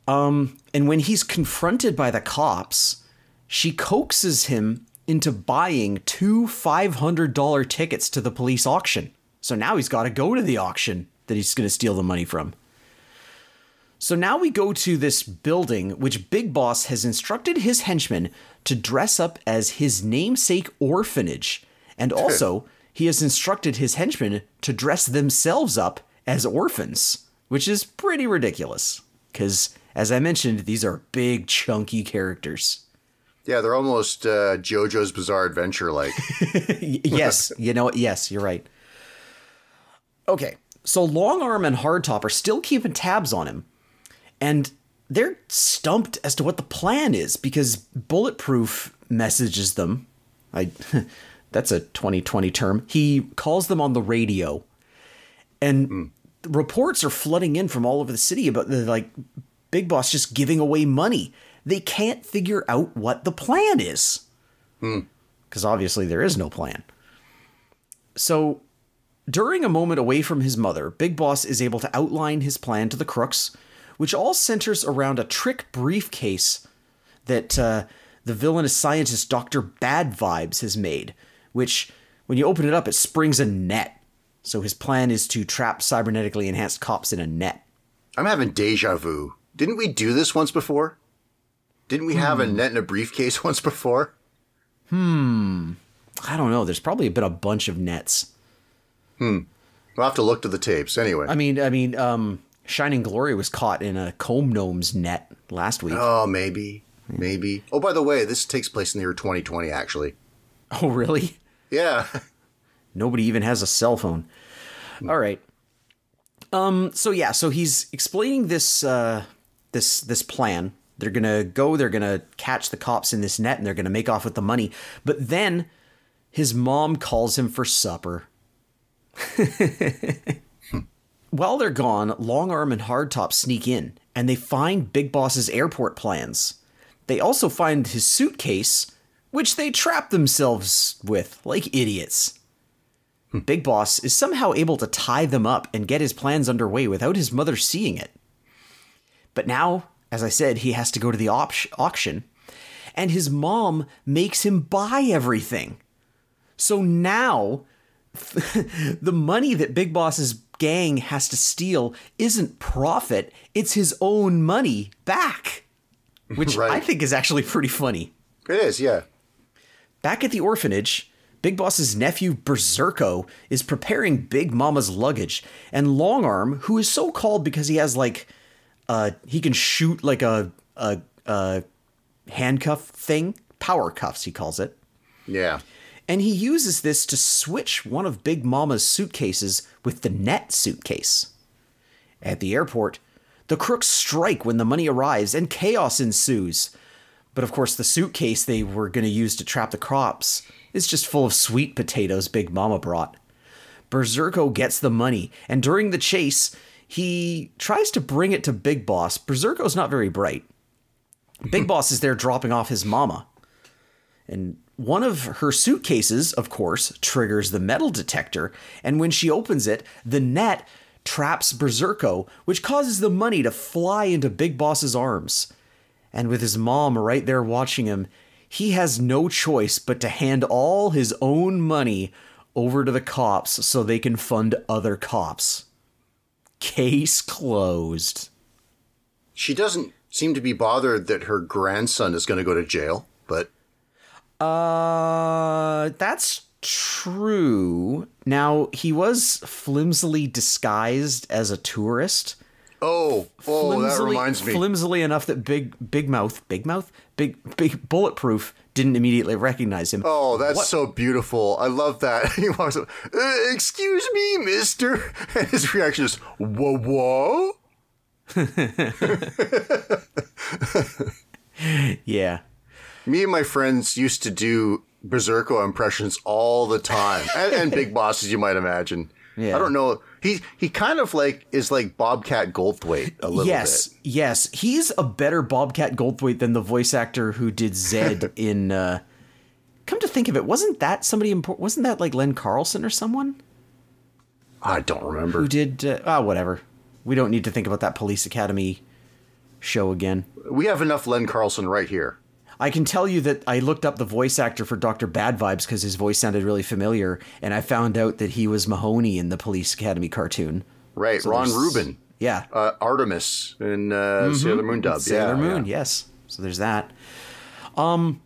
Um, and when he's confronted by the cops, she coaxes him into buying two $500 tickets to the police auction. So now he's got to go to the auction that he's going to steal the money from. So now we go to this building, which Big Boss has instructed his henchmen to dress up as his namesake orphanage. And also, he has instructed his henchmen to dress themselves up as orphans, which is pretty ridiculous. Because, as I mentioned, these are big, chunky characters. Yeah, they're almost uh, JoJo's Bizarre Adventure like. Yes, you know what? Yes, you're right. Okay, so Longarm and Hardtop are still keeping tabs on him, and they're stumped as to what the plan is because Bulletproof messages them. I, that's a 2020 term. He calls them on the radio, and hmm. reports are flooding in from all over the city about the like Big Boss just giving away money. They can't figure out what the plan is hmm. because obviously there is no plan. So, during a moment away from his mother, Big Boss is able to outline his plan to the crooks, which all centers around a trick briefcase that uh, the villainous scientist Dr. Bad Vibes has made, which, when you open it up, it springs a net. So, his plan is to trap cybernetically enhanced cops in a net. I'm having deja vu. Didn't we do this once before? Didn't we have a net in a briefcase once before? Hmm. I don't know, there's probably been a bunch of nets. Hmm. We'll have to look to the tapes anyway. I mean, I mean, um, Shining Glory was caught in a comb gnome's net last week. oh, maybe. Maybe. Oh, by the way, this takes place in the year 2020, actually. Oh, really? Yeah. Nobody even has a cell phone. All right. Um. So yeah. So he's explaining this. Uh. This this plan. They're gonna go. They're gonna catch the cops in this net, and they're gonna make off with the money. But then, his mom calls him for supper. While they're gone, Longarm and Hardtop sneak in and they find Big Boss's airport plans. They also find his suitcase, which they trap themselves with like idiots. Hmm. Big Boss is somehow able to tie them up and get his plans underway without his mother seeing it. But now, as I said, he has to go to the op- auction, and his mom makes him buy everything. So now, the money that Big Boss's gang has to steal isn't profit, it's his own money back. Which Right. I think is actually pretty funny. It is, yeah. Back at the orphanage, Big Boss's nephew Berserko is preparing Big Mama's luggage, and Longarm, who is so called because he has like, uh, he can shoot like a a, a handcuff thing, power cuffs he calls it, Yeah. and he uses this to switch one of Big Mama's suitcases with the net suitcase. At the airport, the crooks strike when the money arrives and chaos ensues. But of course, the suitcase they were going to use to trap the cops is just full of sweet potatoes Big Mama brought. Berserko gets the money, and during the chase, he tries to bring it to Big Boss. Berserko's not very bright. Big Boss is there dropping off his mama. And one of her suitcases, of course, triggers the metal detector, and when she opens it, the net traps Berserko, which causes the money to fly into Big Boss's arms. And with his mom right there watching him, he has no choice but to hand all his own money over to the cops so they can fund other cops. Case closed. She doesn't seem to be bothered that her grandson is going to go to jail, but Uh, that's true. Now, he was flimsily disguised as a tourist. oh, oh, that Flimsily- reminds me. Flimsily enough that Big Big Mouth, Big Mouth, Big Big Bulletproof didn't immediately recognize him. Oh, that's What- so beautiful. I love that. He walks up, uh, excuse me, mister. And his reaction is, whoa, whoa? Yeah. Me and my friends used to do Berserko impressions all the time. and, and big bosses, you might imagine. Yeah. I don't know. He he kind of like is like Bobcat Goldthwait a little yes, bit. yes, yes, he's a better Bobcat Goldthwait than the voice actor who did Zed in. Uh, come to think of it, wasn't that somebody important? Wasn't that like Len Carlson or someone I don't remember. who did? Uh, ah, whatever. We don't need to think about that Police Academy show again. We have enough Len Carlson right here. I can tell you that I looked up the voice actor for Dr. Bad Vibes because his voice sounded really familiar, and I found out that he was Mahoney in the Police Academy cartoon. Right, Ron Rubin. Yeah. Uh, Artemis in uh, Sailor Moon dub. Mm-hmm. Sailor yeah, Moon, yeah. yes. So there's that. Um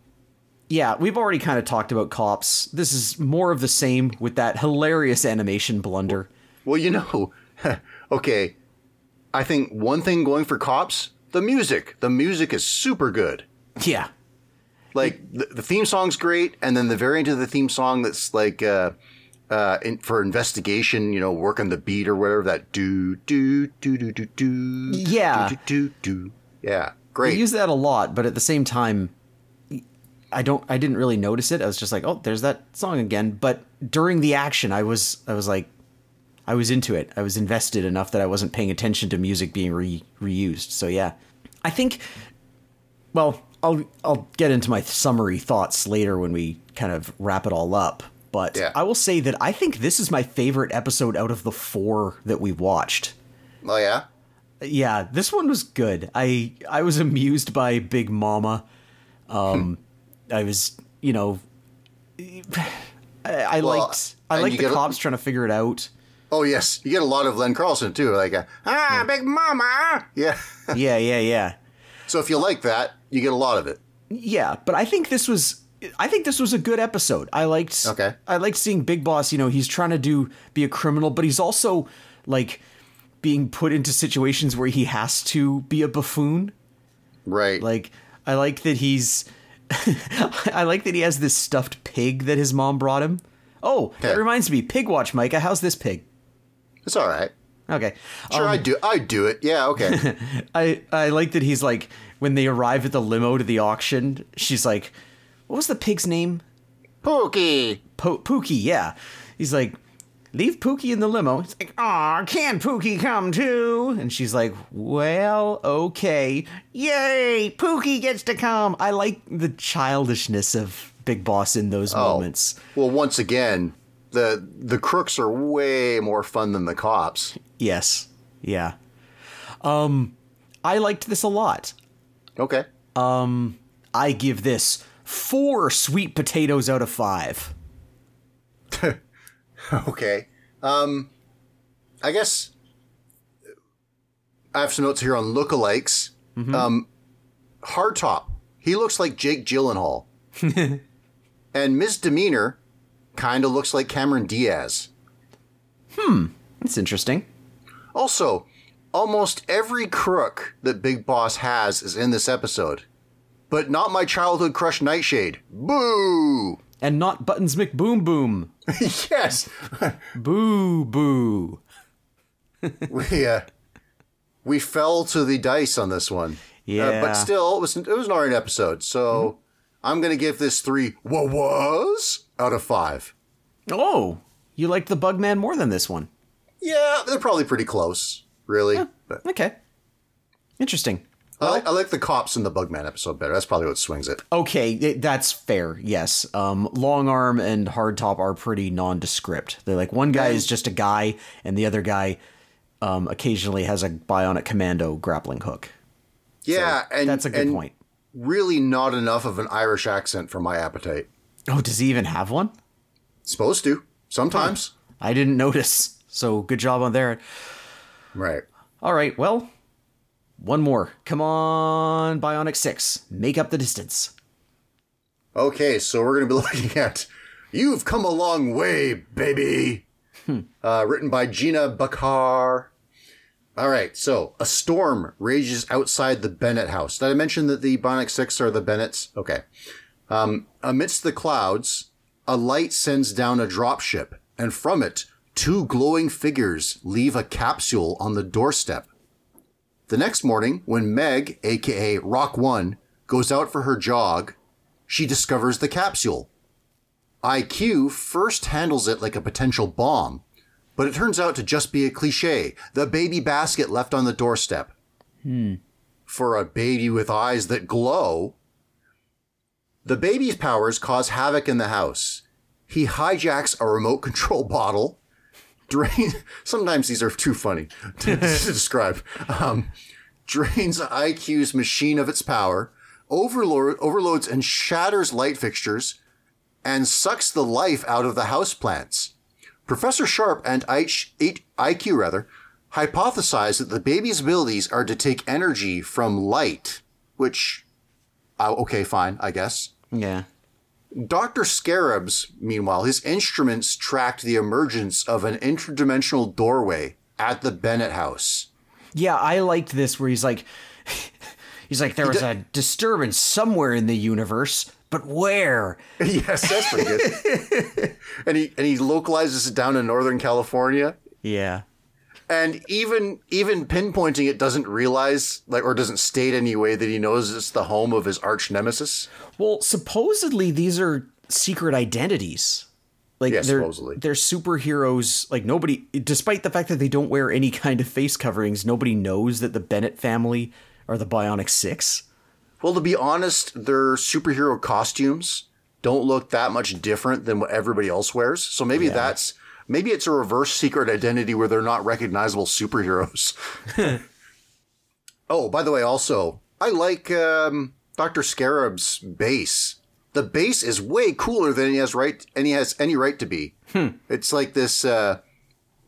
yeah, we've already kind of talked about cops. This is more of the same with that hilarious animation blunder. Well, you know, okay. I think one thing going for cops, the music. The music is super good. Yeah. Like the, the theme song's great, and then the variant of the theme song that's like uh, uh, in, for investigation, you know, working the beat or whatever. That do do do do do do. Yeah. Do do do. do. Yeah. I Great. use that a lot, but at the same time I don't I didn't really notice it. I was just like, "Oh, there's that song again." But during the action, I was I was like I was into it. I was invested enough that I wasn't paying attention to music being re- reused. So yeah. I think well, I'll I'll get into my summary thoughts later when we kind of wrap it all up. But Yeah. I will say that I think this is my favorite episode out of the 4 that we watched. oh yeah. Yeah, this one was good. I I was amused by Big Mama. Um, I was, you know, I, I Well, liked I liked the get a- cops trying to figure it out. Oh yes, you get a lot of Len Carlson too. Like uh, ah, Big Mama. Yeah. Yeah, yeah, yeah, so if you like that, you get a lot of it. yeah. But I think this was. I think this was a good episode. I liked. Okay. I liked seeing Big Boss. You know, he's trying to do be a criminal, but he's also like being put into situations where he has to be a buffoon. Right. Like I like that he's I like that he has this stuffed pig that his mom brought him. Oh, that reminds me, pig watch, Micah. How's this pig? it's all right. Okay. Sure, I um, do. I do it. Yeah. Okay. I I like that he's like when they arrive at the limo to the auction, she's like, "What was the pig's name?" Pookie. Po- Pookie. Yeah. He's like, leave Pookie in the limo. He's like, aw, can Pookie come too? And she's like, well, okay. Yay, Pookie gets to come. I like the childishness of Big Boss in those oh, moments. Well, once again, the the crooks are way more fun than the cops. Yes. Yeah. Um, I liked this a lot. Okay. Um, I give this four sweet potatoes out of five. Okay. Um, I guess I have some notes here on lookalikes. Um, Hardtop, he looks like Jake Gyllenhaal, and Misdemeanor kind of looks like Cameron Diaz. Hmm, that's interesting. Also, almost every crook that Big Boss has is in this episode, but not my childhood crush Nightshade. Boo! And not Buttons McBoom Boom. yes, Boo boo. we uh, we fell to the dice on this one. Yeah. Uh, but still, it was it was an alright episode. So I'm gonna give this three what was out of five. Oh, you liked the Bugman more than this one. Yeah, they're probably pretty close, really. But Okay. Interesting. I, like, I like the cops in the Bugman episode better. That's probably what swings it. Okay, that's fair. Yes. Um, Long Arm and Hardtop are pretty nondescript. They're like one guy is just a guy, and the other guy um, occasionally has a bionic commando grappling hook. Yeah, and That's a good point. Really, not enough of an Irish accent for my appetite. Oh, does he even have one? Supposed to sometimes, I didn't notice. So good job on there. right? All right, well, one more. Come on, Bionic 6. Make up the distance. Okay, so we're going to be looking at You've Come a Long Way, Baby. Uh, written by Gina Bakar. All right, so a storm rages outside the Bennett house. Did I mention that the Bionic Six are the Bennetts? Okay. Um, amidst the clouds, a light sends down a dropship, and from it, two glowing figures leave a capsule on the doorstep. The next morning, when Meg, aka Rock One, goes out for her jog, she discovers the capsule. IQ first handles it like a potential bomb, but it turns out to just be a cliche the baby basket left on the doorstep. Hmm. For a baby with eyes that glow, the baby's powers cause havoc in the house. He hijacks a remote control bottle. Drain. Sometimes these are too funny to, to describe. Um, drains IQ's machine of its power, overload, overloads and shatters light fixtures, and sucks the life out of the houseplants. Professor Sharp and H- IQ rather hypothesize that the baby's abilities are to take energy from light, which, uh, okay, fine, I guess. Yeah. Dr. Scarabs, meanwhile, his instruments tracked the emergence of an interdimensional doorway at the Bennett house. Yeah, I liked this where he's like, he's like, there was a disturbance somewhere in the universe, but where? yes, that's pretty good. and he and he localizes it down in Northern California. Yeah. And even even pinpointing it doesn't realize like or doesn't state any way that he knows it's the home of his arch nemesis. Well, supposedly these are secret identities. Like Yeah, they're supposedly. they're superheroes. Like nobody, despite the fact that they don't wear any kind of face coverings, nobody knows that the Bennett family are the Bionic Six. Well, to be honest, their superhero costumes don't look that much different than what everybody else wears. So maybe that's maybe it's a reverse secret identity where they're not recognizable superheroes. oh, by the way, also I like um, Doctor Scarab's base. The base is way cooler than he has right and he has any right to be. It's like this. Uh,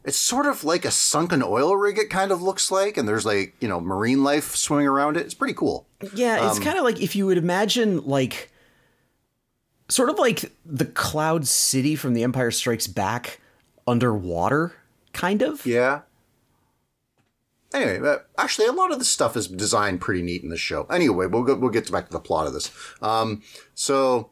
it's sort of like a sunken oil rig. It kind of looks like, and there's like you know marine life swimming around it. It's pretty cool. Yeah, it's kind of like if you would imagine like sort of like the Cloud City from The Empire Strikes Back underwater, kind of. Yeah. Anyway, actually, a lot of the stuff is designed pretty neat in the show. Anyway, we'll go, we'll get back to the plot of this. Um, so,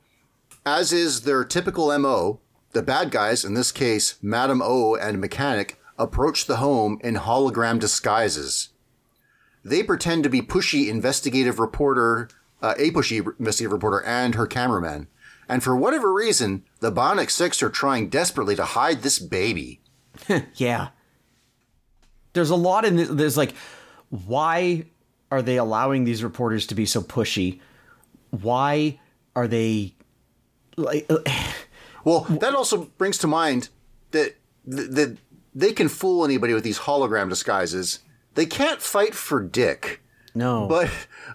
as is their typical mo, the bad guys, in this case, Madame O and Mechanic, approach the home in hologram disguises. They pretend to be pushy investigative reporter, uh, a pushy investigative reporter, and her cameraman. And for whatever reason, the Bionic Six are trying desperately to hide this baby. yeah. There's a lot in this. There's like, why are they allowing these reporters to be so pushy? Why are they like? uh, Well, that also brings to mind that that they can fool anybody with these hologram disguises. They can't fight for Dick, No, but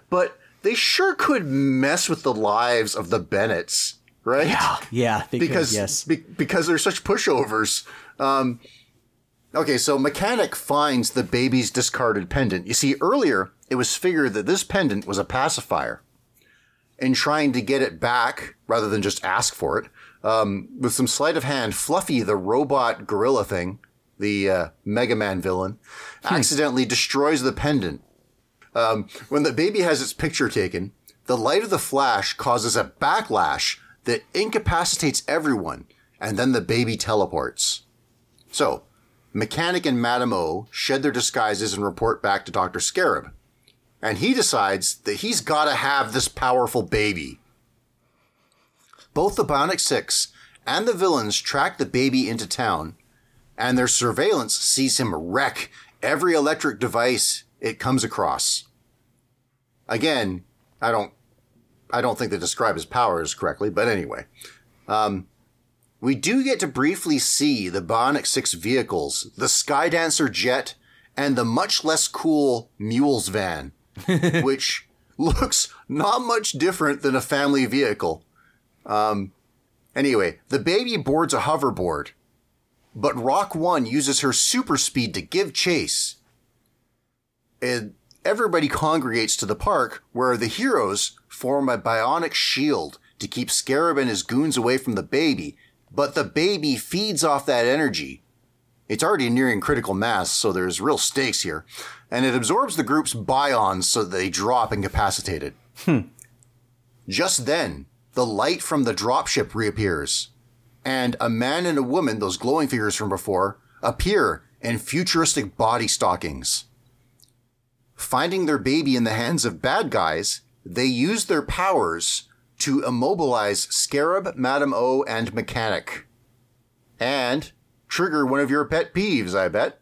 but they sure could mess with the lives of the Bennetts, right? yeah, yeah, they could, because yes, be- because they're such pushovers. Um, okay, so mechanic finds the baby's discarded pendant. You see, earlier it was figured that this pendant was a pacifier. In trying to get it back, rather than just ask for it, um, with some sleight of hand, Fluffy, the robot gorilla thing, the uh, Mega Man villain, accidentally destroys the pendant. Um, when the baby has its picture taken, the light of the flash causes a backlash that incapacitates everyone, and then the baby teleports. So, Mechanic and Madame O shed their disguises and report back to Dr. Scarab. And he decides that he's gotta have this powerful baby. Both the Bionic Six and the villains track the baby into town, and their surveillance sees him wreck every electric device it comes across. Again, I don't I don't think they describe his powers correctly, but anyway. Um, we do get to briefly see the Bionic Six vehicles, the Skydancer jet, and the much less cool Mules van, which looks not much different than a family vehicle. Um, anyway, the baby boards a hoverboard, but Rock One uses her super speed to give chase. And everybody congregates to the park where the heroes form a bionic shield to keep Scarab and his goons away from the baby, but the baby feeds off that energy. It's already nearing critical mass, so there's real stakes here. And it absorbs the group's bions so that they drop incapacitated. Hmm. Just then, the light from the dropship reappears, and a man and a woman, those glowing figures from before, appear in futuristic body stockings. Finding their baby in the hands of bad guys, they use their powers to immobilize Scarab, Madame O, and Mechanic. And trigger one of your pet peeves, I bet.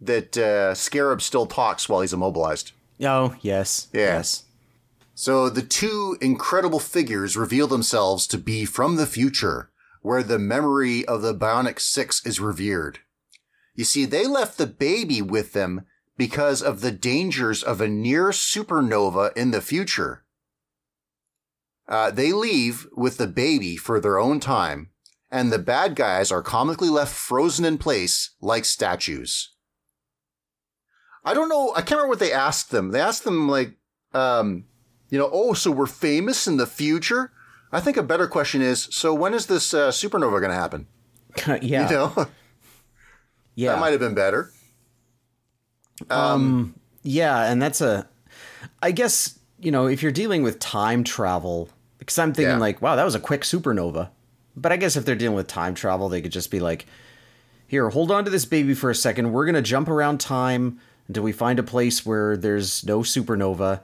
That uh, Scarab still talks while he's immobilized. oh yes, Yeah. yes, So the two incredible figures reveal themselves to be from the future, where the memory of the Bionic Six is revered. You see, they left the baby with them because of the dangers of a near supernova in the future. Uh, they leave with the baby for their own time, and the bad guys are comically left frozen in place like statues. I don't know. I can't remember what they asked them. They asked them like, um, you know, oh, so we're famous in the future. I think a better question is, so when is this uh, supernova going to happen? yeah, You know, yeah. that might have been better. Um, yeah, and that's a. I guess you know if you're dealing with time travel, because I'm thinking Yeah. like, wow, that was a quick supernova. But I guess if they're dealing with time travel, they could just be like, here, hold on to this baby for a second. We're gonna jump around time until we find a place where there's no supernova.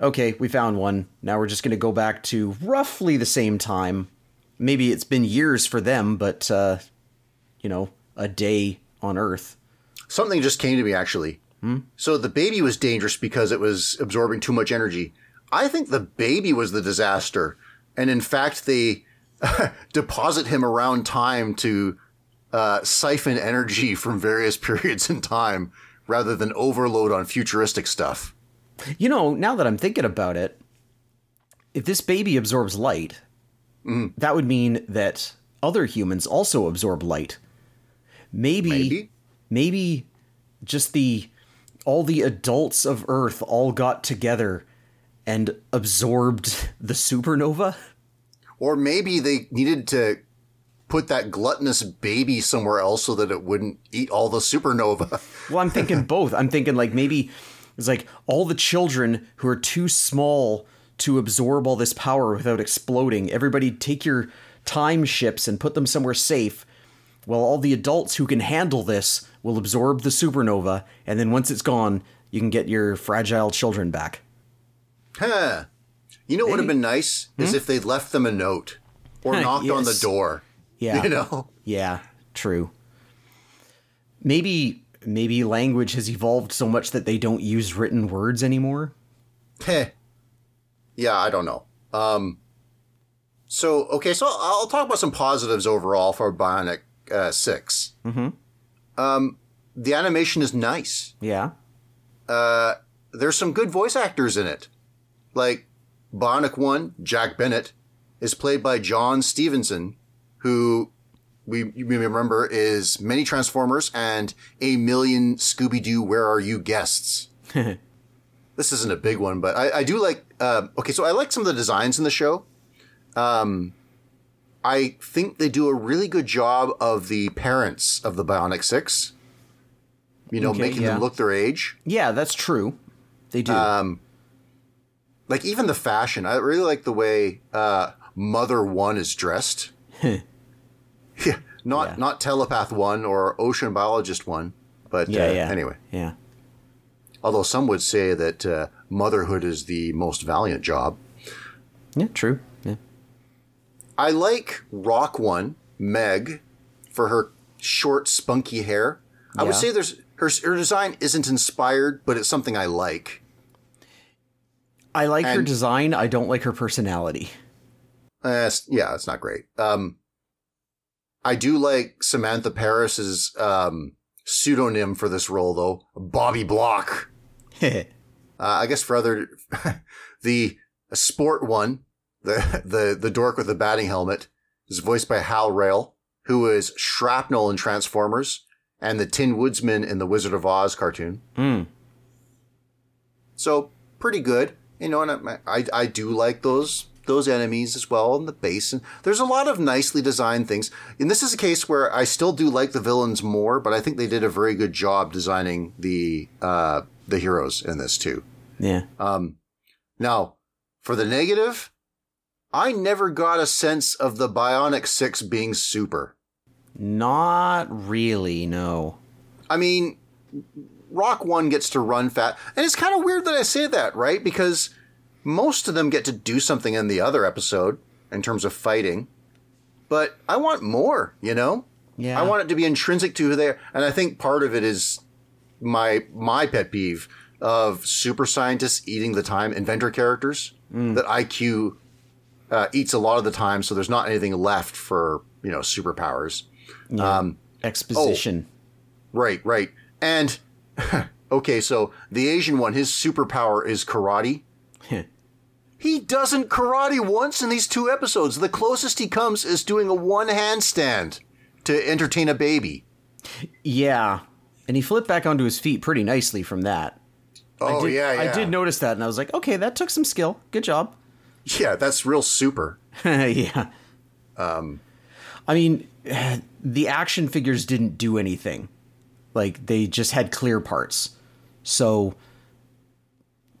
Okay, we found one. Now we're just gonna go back to roughly the same time. Maybe it's been years for them, but uh, you know, a day on Earth. Something just came to me actually. So the baby was dangerous because it was absorbing too much energy. I think the baby was the disaster, and in fact, they deposit him around time to uh, siphon energy from various periods in time rather than overload on futuristic stuff. You know, now that I'm thinking about it, if this baby absorbs light, that would mean that other humans also absorb light. Maybe, Maybe. Maybe just the all the adults of Earth all got together and absorbed the supernova. Or maybe they needed to put that gluttonous baby somewhere else so that it wouldn't eat all the supernova. Well, I'm thinking both. I'm thinking like maybe it's like all the children who are too small to absorb all this power without exploding. Everybody take your time ships and put them somewhere safe. While all the adults who can handle this will absorb the supernova, and then once it's gone, you can get your fragile children back. Huh. You know what would have been nice is if they'd left them a note or knocked on the door. Yeah. You know? Yeah. true. Maybe maybe language has evolved so much that they don't use written words anymore. Heh. Yeah, I don't know. Um, so okay, so I'll talk about some positives overall for Bionic uh, 6 Mm-hmm. Um, the animation is nice. Yeah. Uh, there's some good voice actors in it, like Bionic One, Jack Bennett, is played by John Stephenson, who we you may remember is many Transformers and a million Scooby Doo Where Are You guests. this isn't a big one, but I, I do like. Uh, okay, so I like some of the designs in the show. Um, I think they do a really good job of the parents of the Bionic Six. You know, Okay, making yeah. them look their age. Yeah, that's true. They do. Um, like even the fashion, I really like the way uh, Mother One is dressed. yeah, not Yeah. not Telepath One or Ocean Biologist One, but yeah, uh, yeah. anyway. Yeah. Although some would say that uh, motherhood is the most valiant job. Yeah, true. Yeah. I like Rock One, Meg, for her short, spunky hair. I would say there's her her design isn't inspired, but it's something I like. I like her design. I don't like her personality. Uh, yeah, it's not great. Um, I do like Samantha Paris's um, pseudonym for this role, though, Bobbie Block. Uh, I guess for other, the sport one, the the the dork with the batting helmet, is voiced by Hal Rayle, who is Shrapnel in Transformers and the Tin Woodsman in the Wizard of Oz cartoon. Mm. So pretty good, you know. And I, I I do like those those enemies as well in the base. And there's a lot of nicely designed things. And this is a case where I still do like the villains more, but I think they did a very good job designing the uh, the heroes in this too. Yeah. Um, now, for the negative, I never got a sense of the Bionic Six being super. Not really, no. I mean, Rock One gets to run fast, and it's kind of weird that I say that, right? Because most of them get to do something in the other episode in terms of fighting, but I want more. You know, Yeah. I want it to be intrinsic to who they are, and I think part of it is my my pet peeve of super scientists eating the time, inventor characters mm. that IQ uh, eats a lot of the time, so there's not anything left for you know superpowers. Um, Exposition. Right, right. And okay, so the Asian one, his superpower is karate. He doesn't karate once in these two episodes. The closest he comes is doing a one handstand to entertain a baby. Yeah. And he flipped back onto his feet pretty nicely from that. Oh I did, yeah, yeah. I did notice that and I was like, okay, that took some skill. Good job. Yeah, that's real super. yeah. Um I mean, the action figures didn't do anything. Like they just had clear parts. So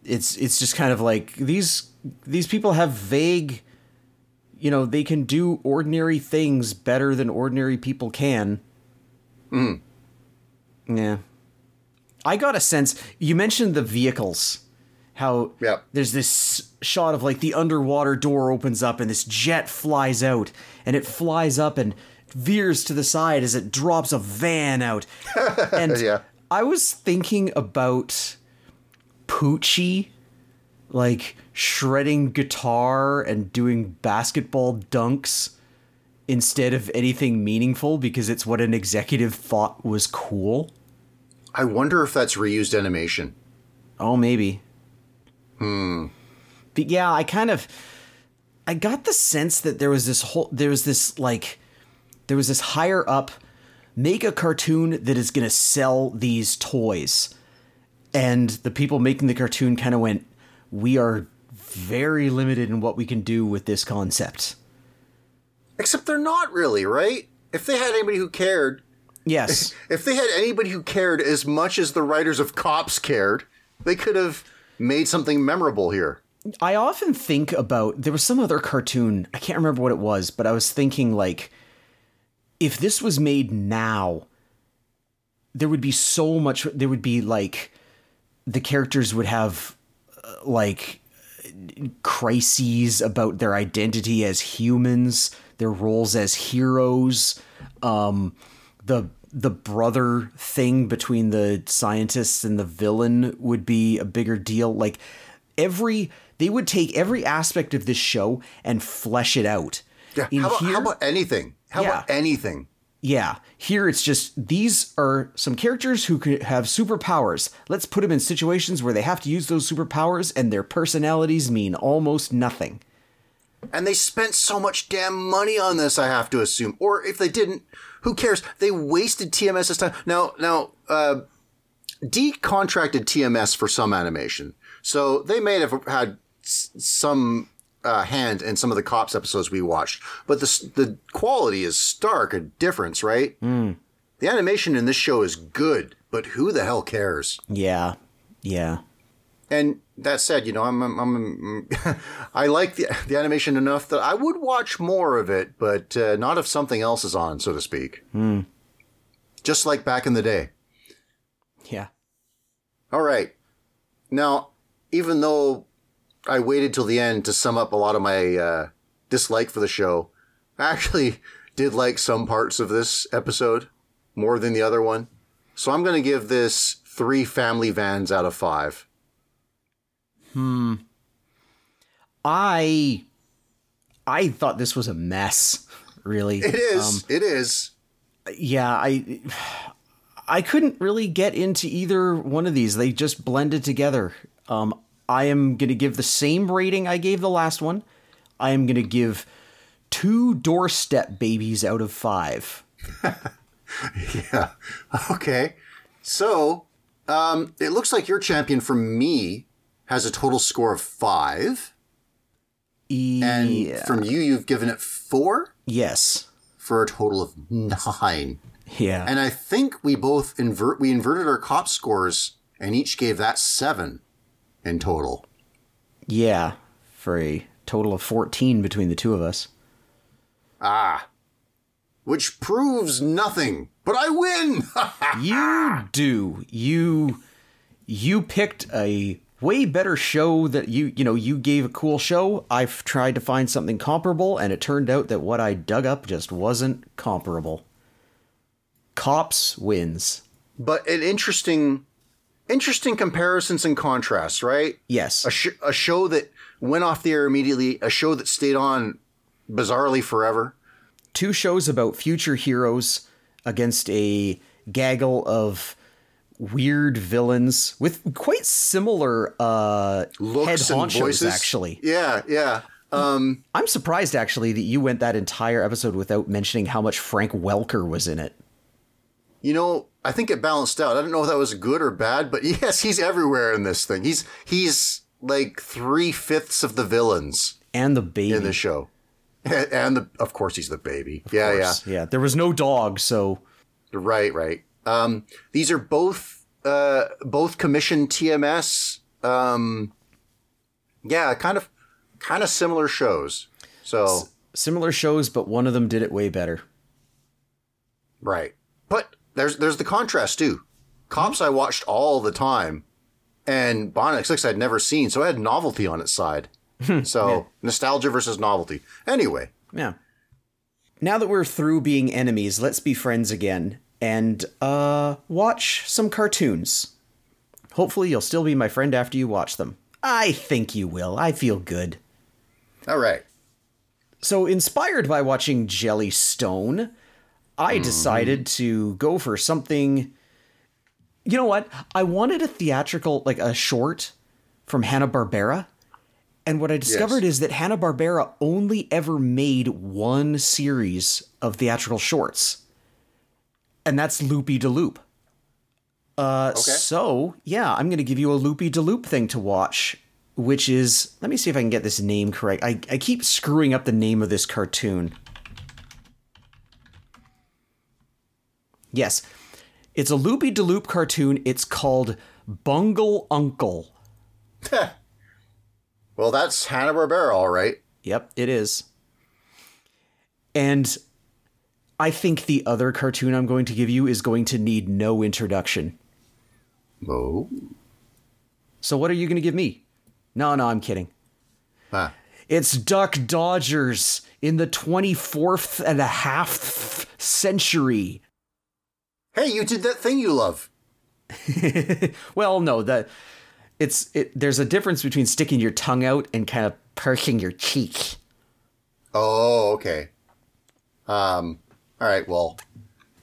it's it's just kind of like these these people have vague you know, they can do ordinary things better than ordinary people can. Mm. Yeah. I got a sense you mentioned the vehicles. How Yep. there's this shot of like the underwater door opens up and this jet flies out and it flies up and veers to the side as it drops a van out. And Yeah. I was thinking about Poochie like shredding guitar and doing basketball dunks instead of anything meaningful because it's what an executive thought was cool. I wonder if that's reused animation. Oh, maybe. But yeah, I kind of I got the sense that there was this whole there was this like there was this higher up make a cartoon that is going to sell these toys. And the people making the cartoon kind of went, "We are very limited in what we can do with this concept." Except they're not really, right? If they had anybody who cared, Yes. if they had anybody who cared as much as the writers of Cops cared, they could have made something memorable here. I often think about there was some other cartoon, I can't remember what it was, but I was thinking like if this was made now, there would be so much there would be like the characters would have uh, like crises about their identity as humans, their roles as heroes. Um the the brother thing between the scientists and the villain would be a bigger deal. Like every they would take every aspect of this show and flesh it out. Yeah. How about, here- how about anything? How about Yeah. anything? Yeah, here it's just these are some characters who could have superpowers. Let's put them in situations where they have to use those superpowers and their personalities mean almost nothing. And they spent so much damn money on this, I have to assume. Or if they didn't, who cares? They wasted TMS's time. Now, now, uh, D contracted TMS for some animation. So they may have had s- some uh, hand in some of the cops episodes we watched. But the, the quality is stark a difference, right? Mm. The animation in this show is good, but who the hell cares? Yeah, yeah. And that said, you know, I'm, I'm, I'm I like the the animation enough that I would watch more of it, but uh, not if something else is on, so to speak. Just like back in the day. Yeah. All right. Now, even though I waited till the end to sum up a lot of my uh, dislike for the show, I actually did like some parts of this episode more than the other one. So I'm going to give this three family vans out of five. I I thought this was a mess, really. It is. it is. yeah, I I couldn't really get into either one of these. They just blended together. Um, I am going to give the same rating I gave the last one. I am going to give two doorstep babies out of five. Yeah. Okay. So, um, it looks like your champion for me has a total score of five. And from you, you've given it four yes. for a total of nine. Yeah. And I think we both invert, we inverted our cop scores and each gave that seven in total. yeah. For a total of 14 between the two of us. Ah. Which proves nothing, but I win! You do. You you picked a way better show that you you know you gave a cool show. I've tried to find something comparable and it turned out that what I dug up just wasn't comparable. Cops wins. but an interesting, interesting comparisons and contrasts, right? Yes. a, sh- a show that went off the air immediately, a show that stayed on bizarrely forever. Two shows about future heroes against a gaggle of weird villains with quite similar uh Looks head and honchos voices. actually. Yeah, yeah. Um, I'm surprised actually that you went that entire episode without mentioning how much Frank Welker was in it. you know, I think it balanced out. I don't know if that was good or bad, but yes, he's everywhere in this thing. He's he's like three fifths of the villains And the baby. in the show, and, and the, of course he's the baby. yeah, yeah. Yeah, there was no dog, so Right, right. Um, these are both uh, both commissioned TMS. Um, yeah, kind of kind of similar shows. So similar shows, but one of them did it way better. right, but there's there's the contrast too. Cops I watched all the time, and Bionic Six I'd never seen, so I had novelty on its side. so nostalgia versus novelty. Anyway, Yeah. Now that we're through being enemies, let's be friends again and uh watch some cartoons. Hopefully you'll still be my friend after you watch them. I think you will. I feel good. all right. So, inspired by watching Jellystone, I decided to go for something. You know what? I wanted a theatrical, like a short from Hanna-Barbera. And what I discovered is that Hanna-Barbera only ever made one series of theatrical shorts. And that's Loopy de Loop. Uh, So, yeah, I'm going to give you a Loopy de Loop thing to watch, which is. Let me see if I can get this name correct. I, I keep screwing up the name of this cartoon. Yes, it's a Loopy de Loop cartoon. It's called Bungle Uncle. Well, that's Hanna Barbera, all right. Yep, it is. And I think the other cartoon I'm going to give you is going to need no introduction. Oh, So, what are you going to give me? No, no, I'm kidding. ah. It's Duck Dodgers in the 24th and a half century. Hey, you did that thing you love. Well, no, that it's it. There's a difference between sticking your tongue out and kind of pursing your cheek. Oh, okay. Um, all right, well,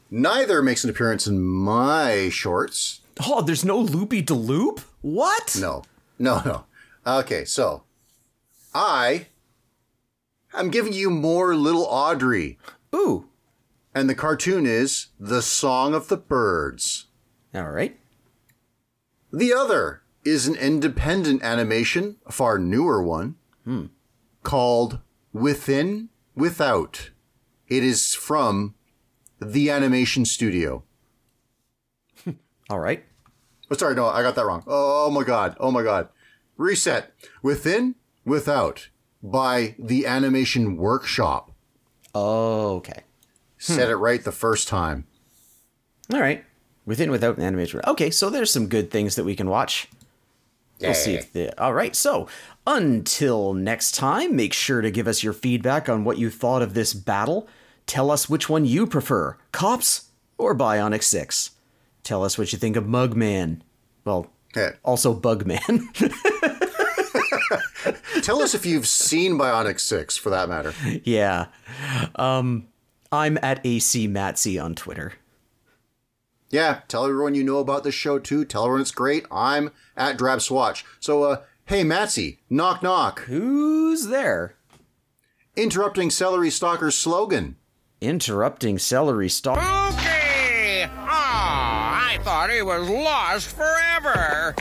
neither makes an appearance in my shorts. Oh, there's no loopy de loop. What? No, no, no. Okay, so I am giving you more Little Audrey, Ooh. and the cartoon is The Song of the Birds. All right. The other is an independent animation, a far newer one, hmm. called Within Without. It is from the animation studio. All right. Oh, sorry, no, I got that wrong. Oh my god. Oh my god. Reset. Within Without by the Animation Workshop. Oh, okay. Said hmm. it right the first time. All right. Within without an animation. Okay, so there's some good things that we can watch. We'll see if the. All right, so until next time, make sure to give us your feedback on what you thought of this battle. Tell us which one you prefer, Cops or Bionic 6. Tell us what you think of Mugman. Well, Okay. also Bugman. Tell us if you've seen Bionic 6 for that matter. yeah. Um, I'm at AC Matsy on Twitter. Yeah, tell everyone you know about this show too. Tell everyone it's great. I'm at Drab Swatch. So, uh, hey, Matsy, knock knock. Who's there? Interrupting Celery Stalker's slogan interrupting celery stalk. Spooky! Oh, I thought he was lost forever.